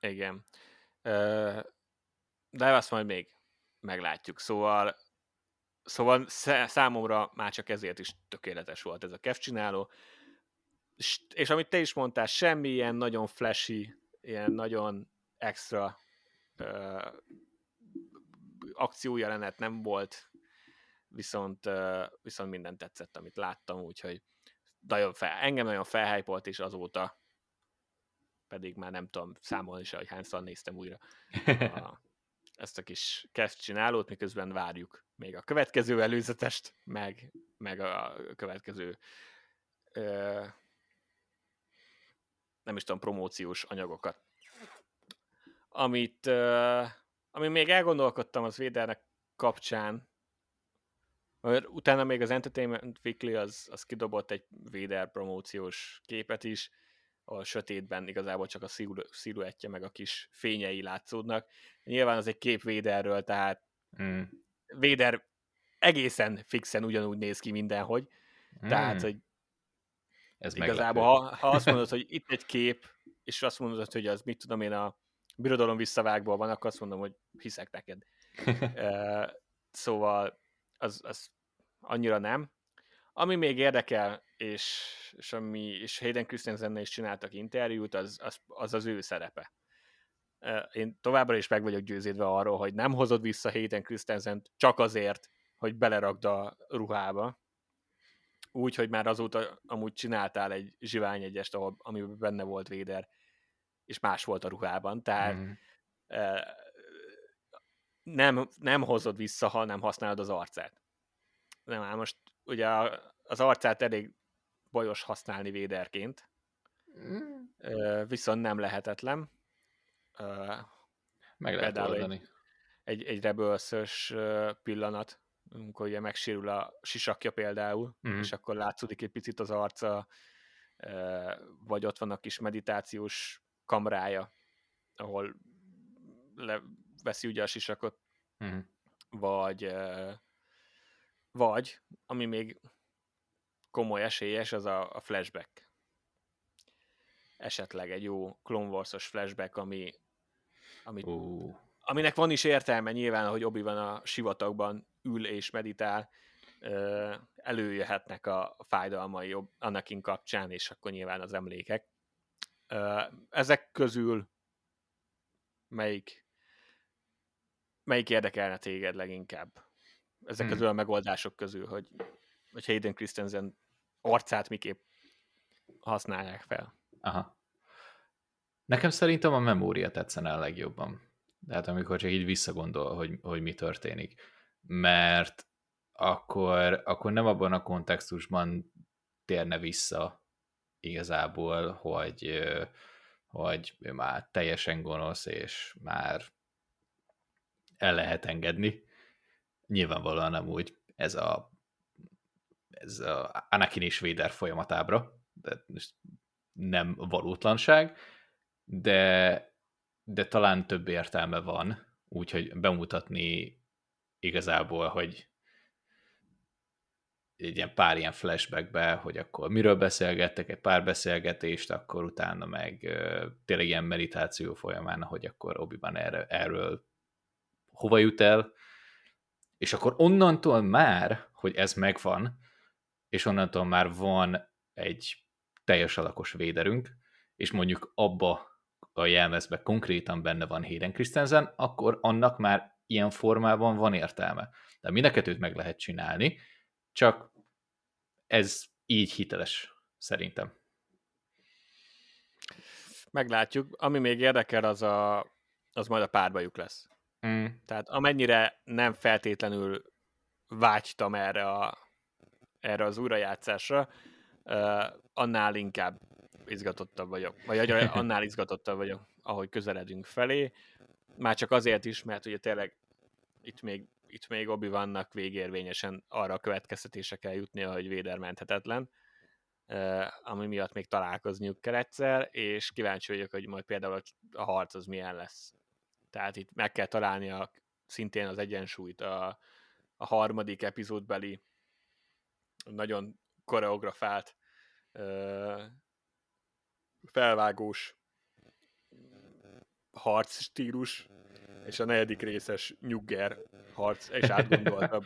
A: Igen. De azt majd még meglátjuk. Szóval, szóval számomra már csak ezért is tökéletes volt ez a kevcsináló. És, és amit te is mondtál, semmi ilyen nagyon flashy, ilyen nagyon extra uh, akciójelenet nem volt, viszont, uh, viszont minden tetszett, amit láttam, úgyhogy nagyon fel, engem nagyon felhájpolt, és azóta pedig már nem tudom számolni se, hogy hányszor néztem újra a, ezt a kis csinálót, miközben várjuk még a következő előzetest, meg, meg a következő ö, nem is tudom, promóciós anyagokat. Amit, ö, ami még elgondolkodtam az Védernek kapcsán, mert utána még az Entertainment Weekly az, az kidobott egy Vader promóciós képet is, a sötétben igazából csak a sziluettje meg a kis fényei látszódnak. Nyilván az egy kép Vaderről, tehát mm. Vader egészen fixen ugyanúgy néz ki mindenhogy. Mm. Tehát, hogy Ez igazából, ha, ha azt mondod, hogy itt egy kép, és azt mondod, hogy az mit tudom én a birodalom visszavágból van, akkor azt mondom, hogy hiszek neked. uh, szóval az, az annyira nem. Ami még érdekel, és, és, ami, és Hayden Christensen is csináltak interjút, az, az, az az ő szerepe. Én továbbra is meg vagyok győződve arról, hogy nem hozod vissza Hayden christensen csak azért, hogy beleragd a ruhába. Úgy, hogy már azóta amúgy csináltál egy zsivány egyest, ahol, amiben benne volt Véder, és más volt a ruhában. Tehát mm. nem, nem hozod vissza, ha nem használod az arcát nem áll most ugye az arcát elég bajos használni véderként, mm. viszont nem lehetetlen.
B: Meg lehet oldani. Egy,
A: egy, egy rebelszös pillanat, amikor ugye megsérül a sisakja például, mm. és akkor látszódik egy picit az arca, vagy ott van a kis meditációs kamrája, ahol leveszi ugye a sisakot,
B: Uh-huh.
A: vagy, vagy, ami még komoly esélyes, az a, a flashback. Esetleg egy jó Clone Wars-os flashback, ami, ami,
B: Uh.
A: Aminek van is értelme nyilván, hogy obi van a sivatagban ül és meditál, előjöhetnek a fájdalmai Anakin kapcsán, és akkor nyilván az emlékek. Ezek közül melyik melyik érdekelne téged leginkább? Ezek hmm. közül a megoldások közül, hogy, hogy Hayden Christensen arcát miképp használják fel.
B: Aha. Nekem szerintem a memória tetszene a legjobban. Tehát amikor csak így visszagondol, hogy, hogy mi történik. Mert akkor, akkor nem abban a kontextusban térne vissza igazából, hogy, hogy ő már teljesen gonosz, és már el lehet engedni. Nyilvánvalóan nem úgy ez a, ez a Anakin és Vader folyamatábra, de nem valótlanság, de, de talán több értelme van, úgyhogy bemutatni igazából, hogy egy ilyen pár ilyen flashbackbe, hogy akkor miről beszélgettek, egy pár beszélgetést, akkor utána meg tényleg ilyen meditáció folyamán, hogy akkor obi erre, erről hova jut el, és akkor onnantól már, hogy ez megvan, és onnantól már van egy teljes alakos véderünk, és mondjuk abba a jelmezbe konkrétan benne van Hayden Christensen, akkor annak már ilyen formában van értelme. De mindeket őt meg lehet csinálni, csak ez így hiteles, szerintem.
A: Meglátjuk. Ami még érdekel, az, a, az majd a párbajuk lesz. Mm. Tehát amennyire nem feltétlenül vágytam erre, a, erre az újrajátszásra, uh, annál inkább izgatottabb vagyok. Vagy annál izgatottabb vagyok, ahogy közeledünk felé. Már csak azért is, mert ugye tényleg itt még, itt még obi vannak végérvényesen arra a következtetése kell jutnia, hogy Véder menthetetlen, ami miatt még találkozniuk kell egyszer, és kíváncsi vagyok, hogy majd például a harc az milyen lesz. Tehát itt meg kell találni a, szintén az egyensúlyt a, a harmadik epizódbeli nagyon koreografált felvágós harc stílus, és a negyedik részes nyugger harc, és átgondoltabb,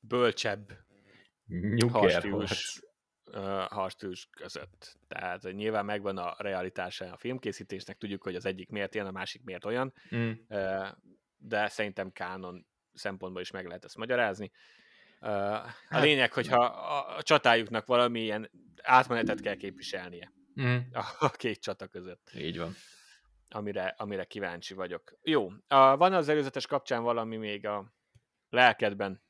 A: bölcsebb
B: nyugger harc
A: harctűs között. Tehát nyilván megvan a realitása a filmkészítésnek, tudjuk, hogy az egyik miért ilyen, a másik miért olyan, mm. de szerintem kánon szempontból is meg lehet ezt magyarázni. A hát, lényeg, hogyha a csatájuknak valamilyen átmenetet kell képviselnie mm. a két csata között.
B: Így van.
A: Amire, amire kíváncsi vagyok. Jó, van az előzetes kapcsán valami még a lelkedben,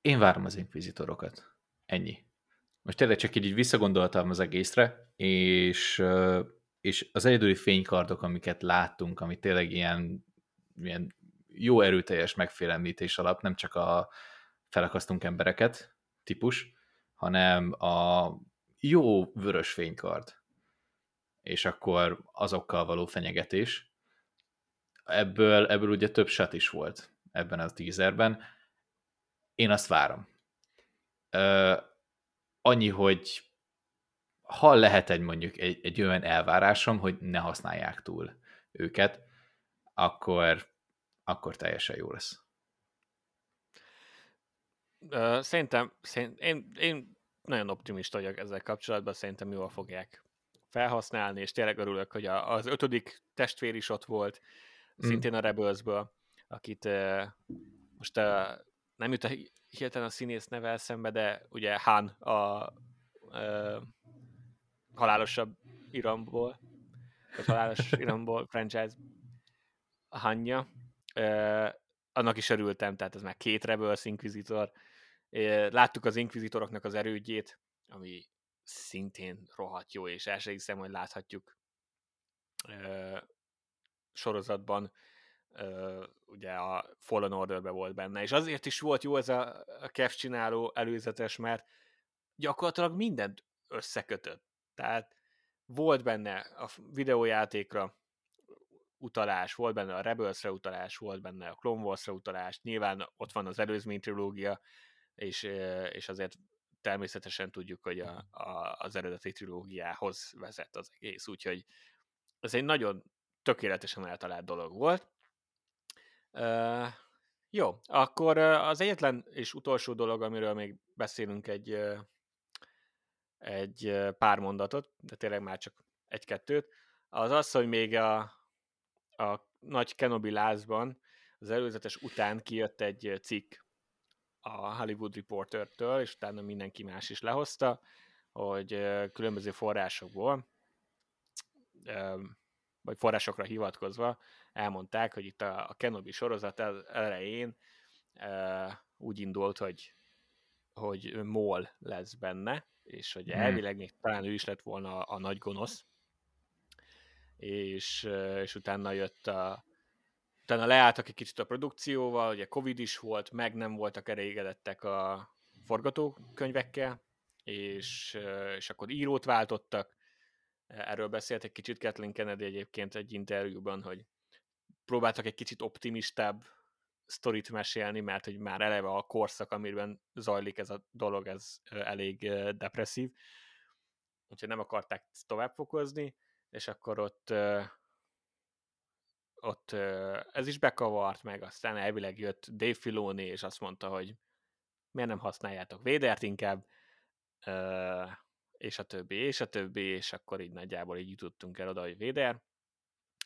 B: Én várom az inkvizitorokat. Ennyi. Most tényleg csak így, így visszagondoltam az egészre, és, és az egyedüli fénykardok, amiket láttunk, ami tényleg ilyen, ilyen jó erőteljes megfélemlítés alap, nem csak a felakasztunk embereket típus, hanem a jó vörös fénykard, és akkor azokkal való fenyegetés. Ebből, ebből ugye több sat is volt ebben a teaserben, én azt várom. Ö, annyi, hogy ha lehet egy mondjuk egy, egy olyan elvárásom, hogy ne használják túl őket, akkor, akkor teljesen jó lesz.
A: Uh, szerintem, szerint, én, én nagyon optimista vagyok ezzel kapcsolatban, szerintem jól fogják felhasználni, és tényleg örülök, hogy a, az ötödik testvér is ott volt, mm. szintén a Rebelsből, akit uh, most uh, nem jut a hirtelen a színész neve eszembe, de ugye Han a, a halálosabb iramból, vagy halálos iramból franchise Hanya. E, annak is örültem, tehát ez már két Rebels Inquisitor. E, láttuk az Inquisitoroknak az erődjét, ami szintén rohadt jó, és el sem hiszem, hogy láthatjuk e, sorozatban ugye a Fallen Orderbe volt benne, és azért is volt jó ez a, a Kev csináló előzetes, mert gyakorlatilag mindent összekötött. Tehát volt benne a videójátékra utalás, volt benne a Rebelsre utalás, volt benne a Clone Wars-ra utalás, nyilván ott van az előzmény trilógia, és, és azért természetesen tudjuk, hogy a, a, az eredeti trilógiához vezet az egész, úgyhogy ez egy nagyon tökéletesen eltalált dolog volt. Uh, jó, akkor az egyetlen és utolsó dolog, amiről még beszélünk egy, egy pár mondatot, de tényleg már csak egy-kettőt, az az, hogy még a, a nagy Kenobi lázban az előzetes után kijött egy cikk a Hollywood Reporter-től, és utána mindenki más is lehozta, hogy különböző forrásokból, vagy forrásokra hivatkozva elmondták, hogy itt a, Kenobi sorozat elején úgy indult, hogy, hogy Mol lesz benne, és hogy hmm. elvileg még talán ő is lett volna a nagy gonosz, és, és utána jött a, utána leálltak egy kicsit a produkcióval, ugye Covid is volt, meg nem voltak elégedettek a forgatókönyvekkel, és, és akkor írót váltottak, erről beszélt egy kicsit Kathleen Kennedy egyébként egy interjúban, hogy próbáltak egy kicsit optimistább sztorit mesélni, mert hogy már eleve a korszak, amiben zajlik ez a dolog, ez elég depresszív, úgyhogy nem akarták tovább fokozni, és akkor ott ott ez is bekavart meg, aztán elvileg jött Dave Filoni, és azt mondta, hogy miért nem használjátok Védert inkább, és a többi, és a többi, és akkor így nagyjából így jutottunk el oda, hogy Véder.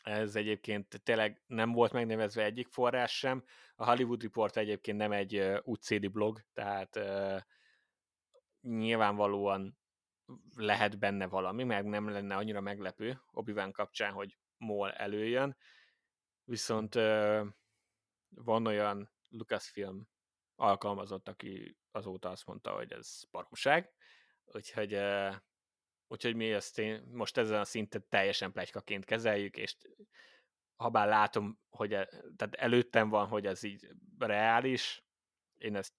A: Ez egyébként tényleg nem volt megnevezve egyik forrás sem. A Hollywood Report egyébként nem egy útszéli blog, tehát nyilvánvalóan lehet benne valami, meg nem lenne annyira meglepő obi kapcsán, hogy MOL előjön, viszont van olyan Lucasfilm alkalmazott, aki azóta azt mondta, hogy ez baromság, úgyhogy, uh, úgyhogy mi ezt én most ezen a szinten teljesen plegykaként kezeljük, és ha bár látom, hogy e, tehát előttem van, hogy ez így reális, én ezt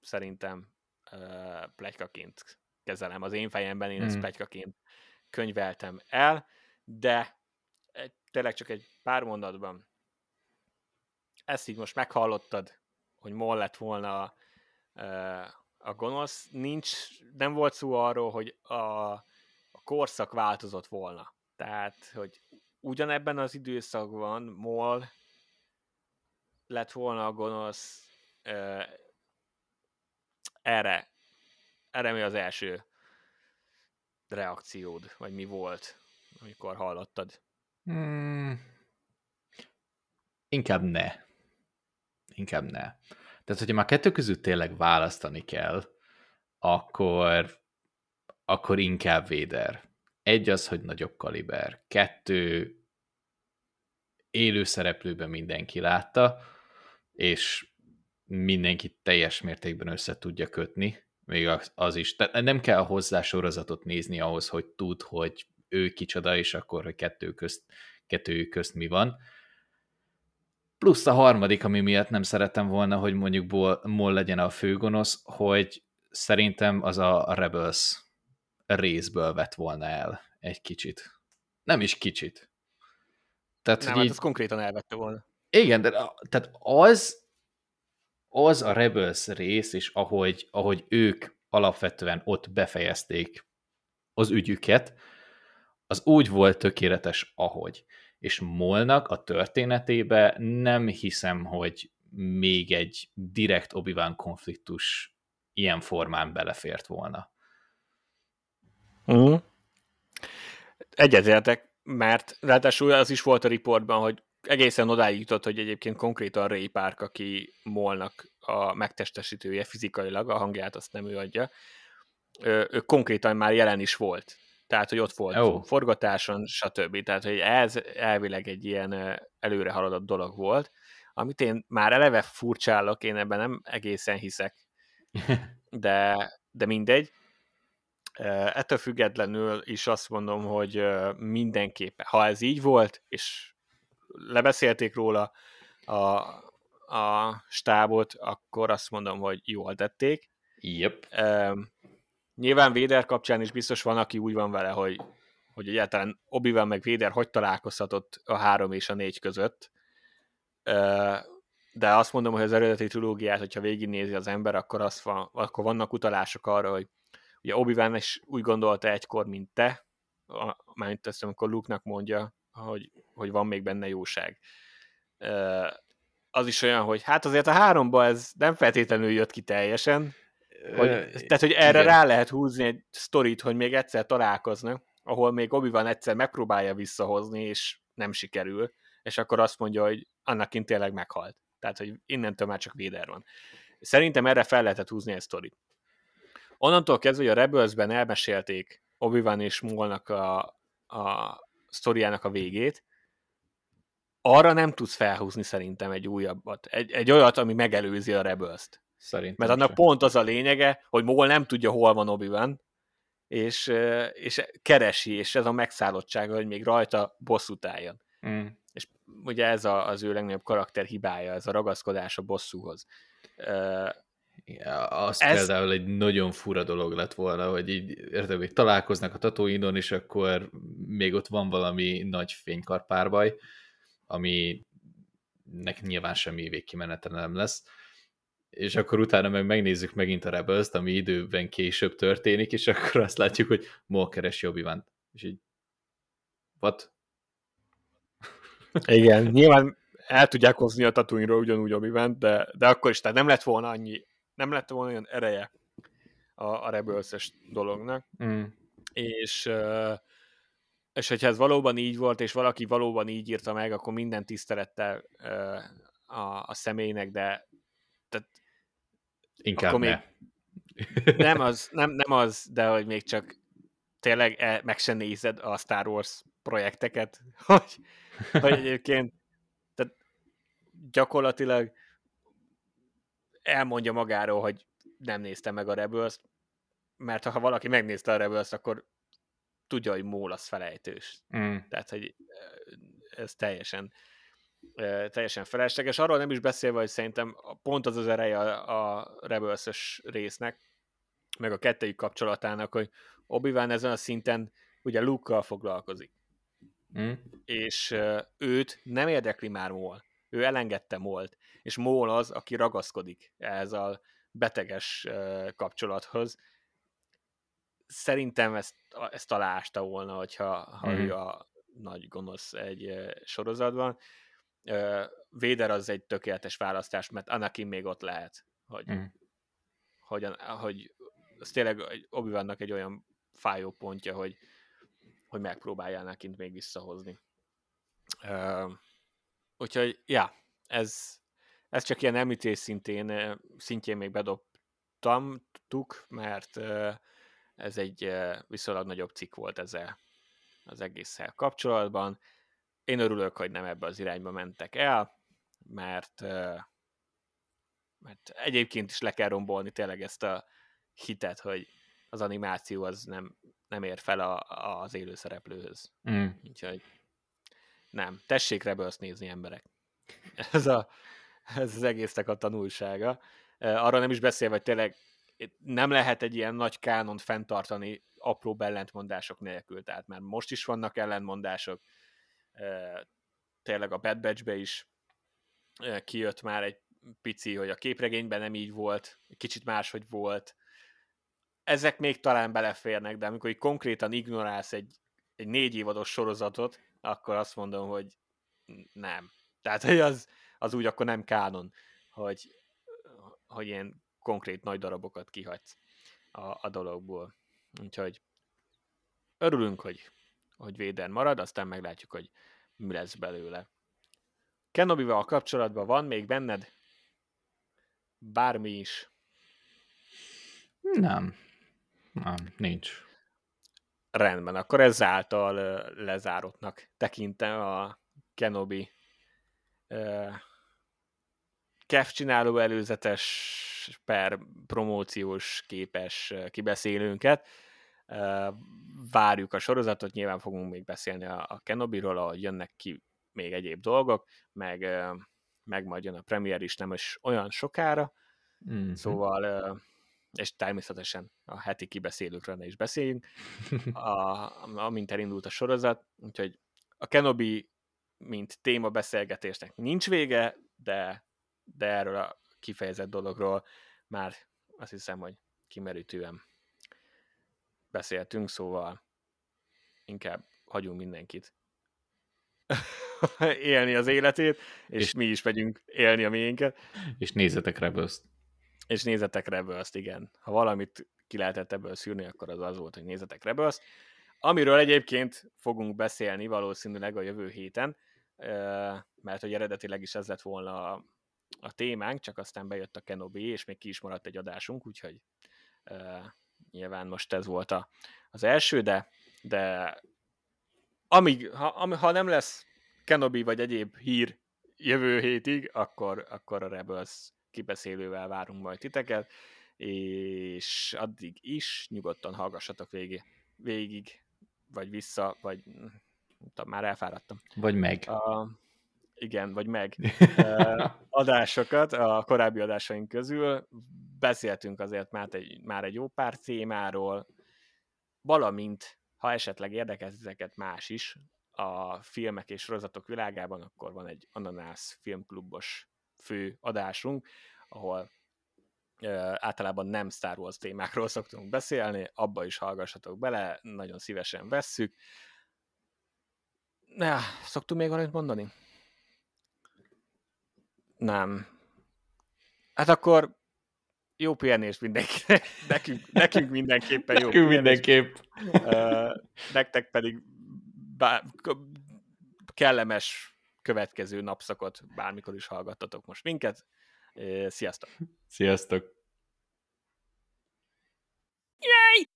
A: szerintem uh, plegykaként kezelem. Az én fejemben én mm. ezt hmm. plegykaként könyveltem el, de egy, tényleg csak egy pár mondatban ezt így most meghallottad, hogy mol lett volna a, a gonosz, nincs, nem volt szó arról, hogy a, a korszak változott volna. Tehát, hogy ugyanebben az időszakban Mol lett volna a gonosz, erre, erre mi az első reakciód, vagy mi volt, amikor hallottad? Hmm.
B: Inkább ne. Inkább ne. Tehát, hogyha már kettő között tényleg választani kell, akkor, akkor inkább Véder. Egy az, hogy nagyobb kaliber. Kettő, élő szereplőben mindenki látta, és mindenki teljes mértékben össze tudja kötni, még az, az is. Tehát nem kell hozzá sorozatot nézni ahhoz, hogy tud, hogy ő kicsoda, és akkor, hogy kettő közt, kettő közt mi van Plusz a harmadik, ami miatt nem szerettem volna, hogy mondjuk Moll legyen a főgonosz, hogy szerintem az a Rebels részből vett volna el egy kicsit. Nem is kicsit.
A: Tehát, nem, hát így... konkrétan elvette volna.
B: Igen, de tehát az, az a Rebels rész, és ahogy, ahogy ők alapvetően ott befejezték az ügyüket, az úgy volt tökéletes, ahogy és Molnak a történetébe nem hiszem, hogy még egy direkt obi konfliktus ilyen formán belefért volna.
A: Mm. Egyetértek, mert ráadásul az is volt a riportban, hogy egészen odáig jutott, hogy egyébként konkrétan Ray Park, aki Molnak a megtestesítője fizikailag, a hangját azt nem ő adja, ő, konkrétan már jelen is volt tehát hogy ott volt Jó. forgatáson, stb. Tehát, hogy ez elvileg egy ilyen előre haladott dolog volt, amit én már eleve furcsálok, én ebben nem egészen hiszek, de, de mindegy. Ettől függetlenül is azt mondom, hogy mindenképpen, ha ez így volt, és lebeszélték róla a, a stábot, akkor azt mondom, hogy jól tették.
B: Yep.
A: Nyilván Véder kapcsán is biztos van, aki úgy van vele, hogy, hogy egyáltalán obi meg Véder hogy találkozhatott a három és a négy között. De azt mondom, hogy az eredeti trilógiát, hogyha végignézi az ember, akkor, az van, akkor vannak utalások arra, hogy ugye obi is úgy gondolta egykor, mint te, mármint ezt, amikor Luke-nak mondja, hogy, hogy van még benne jóság. Az is olyan, hogy hát azért a háromba ez nem feltétlenül jött ki teljesen, hogy, tehát, hogy erre Igen. rá lehet húzni egy sztorit, hogy még egyszer találkoznak, ahol még obi van egyszer megpróbálja visszahozni, és nem sikerül, és akkor azt mondja, hogy annak tényleg meghalt. Tehát, hogy innentől már csak Véder van. Szerintem erre fel lehetett húzni egy sztorit. Onnantól kezdve, hogy a Rebelsben elmesélték obi és Molnak a, a sztoriának a végét, arra nem tudsz felhúzni szerintem egy újabbat. Egy, egy olyat, ami megelőzi a Rebels-t. Szerintem Mert annak sem. pont az a lényege, hogy Mol nem tudja, hol van obi és, és keresi, és ez a megszállottsága, hogy még rajta bosszút álljon. Mm. És ugye ez a, az ő legnagyobb karakter hibája, ez a ragaszkodás a bosszúhoz.
B: Az ez... például egy nagyon fura dolog lett volna, hogy így érted, hogy találkoznak a Tatooine-on, és akkor még ott van valami nagy fénykarpárbaj, ami nek nyilván semmi végkimenete nem lesz, és akkor utána meg megnézzük megint a rebels ami időben később történik, és akkor azt látjuk, hogy Mol keres obi És így, what?
A: Igen, nyilván el tudják hozni a tatooine ugyanúgy obi de, de akkor is, tehát nem lett volna annyi, nem lett volna olyan ereje a, a rebels dolognak. Mm. És és hogyha ez valóban így volt, és valaki valóban így írta meg, akkor minden tisztelettel a, a személynek, de tehát
B: Inkább akkor ne.
A: Még, nem, az, nem, nem az, de hogy még csak tényleg e, meg se nézed a Star Wars projekteket, hogy, hogy egyébként tehát gyakorlatilag elmondja magáról, hogy nem nézte meg a rebels mert ha valaki megnézte a rebels akkor tudja, hogy Mól az felejtős. Mm. Tehát, hogy ez teljesen teljesen felesleges. Arról nem is beszélve, hogy szerintem pont az az ereje a, a rebels résznek, meg a kettőjük kapcsolatának, hogy obi ezen a szinten ugye Luke-kal foglalkozik. Mm. És őt nem érdekli már Mól. Ő elengedte Molt. És Mól az, aki ragaszkodik ehhez a beteges kapcsolathoz. Szerintem ezt, ezt aláásta volna, hogyha ha mm. ő a nagy gonosz egy sorozatban. Véder az egy tökéletes választás, mert Anakin még ott lehet, hogy, mm. hogy, hogy az tényleg obi egy olyan fájó pontja, hogy, hogy megpróbálja Anakin még visszahozni. Uh, úgyhogy, ja, ez, ez csak ilyen említés szintén, szintjén még bedobtam, tuk, mert ez egy viszonylag nagyobb cikk volt ezzel az egésszel kapcsolatban. Én örülök, hogy nem ebbe az irányba mentek el, mert, mert egyébként is le kell rombolni tényleg ezt a hitet, hogy az animáció az nem, nem ér fel a, az élő szereplőhöz. Mm. Úgyhogy nem. Tessék Rebels nézni emberek. Ez, a, ez az egésznek a tanulsága. Arra nem is beszél, hogy tényleg nem lehet egy ilyen nagy kánon fenntartani apró ellentmondások nélkül. Tehát már most is vannak ellentmondások, tényleg a Bad Batch-be is kijött már egy pici, hogy a képregényben nem így volt, kicsit máshogy volt. Ezek még talán beleférnek, de amikor így konkrétan ignorálsz egy, egy négy évados sorozatot, akkor azt mondom, hogy nem. Tehát, hogy az, az úgy akkor nem kánon, hogy, hogy ilyen konkrét nagy darabokat kihagysz a, a dologból. Úgyhogy örülünk, hogy hogy Véden marad, aztán meglátjuk, hogy mi lesz belőle. Kenobival kapcsolatban van még benned bármi is?
B: Nem. Nem, nincs.
A: Rendben, akkor ezáltal lezárottnak tekintem a Kenobi Kev csináló előzetes per promóciós képes kibeszélőnket. Várjuk a sorozatot, nyilván fogunk még beszélni a, Kenobi-ról, ahogy jönnek ki még egyéb dolgok, meg, meg majd jön a premier is nem is olyan sokára, mm-hmm. szóval és természetesen a heti kibeszélőkről ne is beszéljünk, a, amint elindult a sorozat, úgyhogy a Kenobi, mint téma beszélgetésnek nincs vége, de, de erről a kifejezett dologról már azt hiszem, hogy kimerítően beszéltünk, szóval inkább hagyunk mindenkit élni az életét, és, és mi is megyünk élni a miénket.
B: És nézzetek rebels
A: És nézzetek rebels igen. Ha valamit ki lehetett ebből szűrni, akkor az az volt, hogy nézzetek rebels Amiről egyébként fogunk beszélni valószínűleg a jövő héten, mert hogy eredetileg is ez lett volna a, témánk, csak aztán bejött a Kenobi, és még ki is maradt egy adásunk, úgyhogy nyilván most ez volt a, az első, de, de amíg, ha, ha nem lesz Kenobi vagy egyéb hír jövő hétig, akkor, akkor a Rebels kibeszélővel várunk majd titeket, és addig is nyugodtan hallgassatok végig, végig vagy vissza, vagy tudom, már elfáradtam.
B: Vagy meg. A,
A: igen, vagy meg adásokat a korábbi adásaink közül. Beszéltünk azért már egy, már egy jó pár témáról, valamint, ha esetleg érdekel ezeket más is, a filmek és sorozatok világában, akkor van egy Ananász filmklubos fő adásunk, ahol általában nem Star Wars témákról szoktunk beszélni, abba is hallgassatok bele, nagyon szívesen vesszük. Ja, szoktunk még valamit mondani? Nem. Hát akkor jó pihenés mindenkinek. Nekünk, nekünk mindenképpen jó
B: Nekünk mindenképp.
A: Uh, nektek pedig bár, kellemes következő napszakot, bármikor is hallgattatok most minket. Sziasztok!
B: Sziasztok!
A: Yay!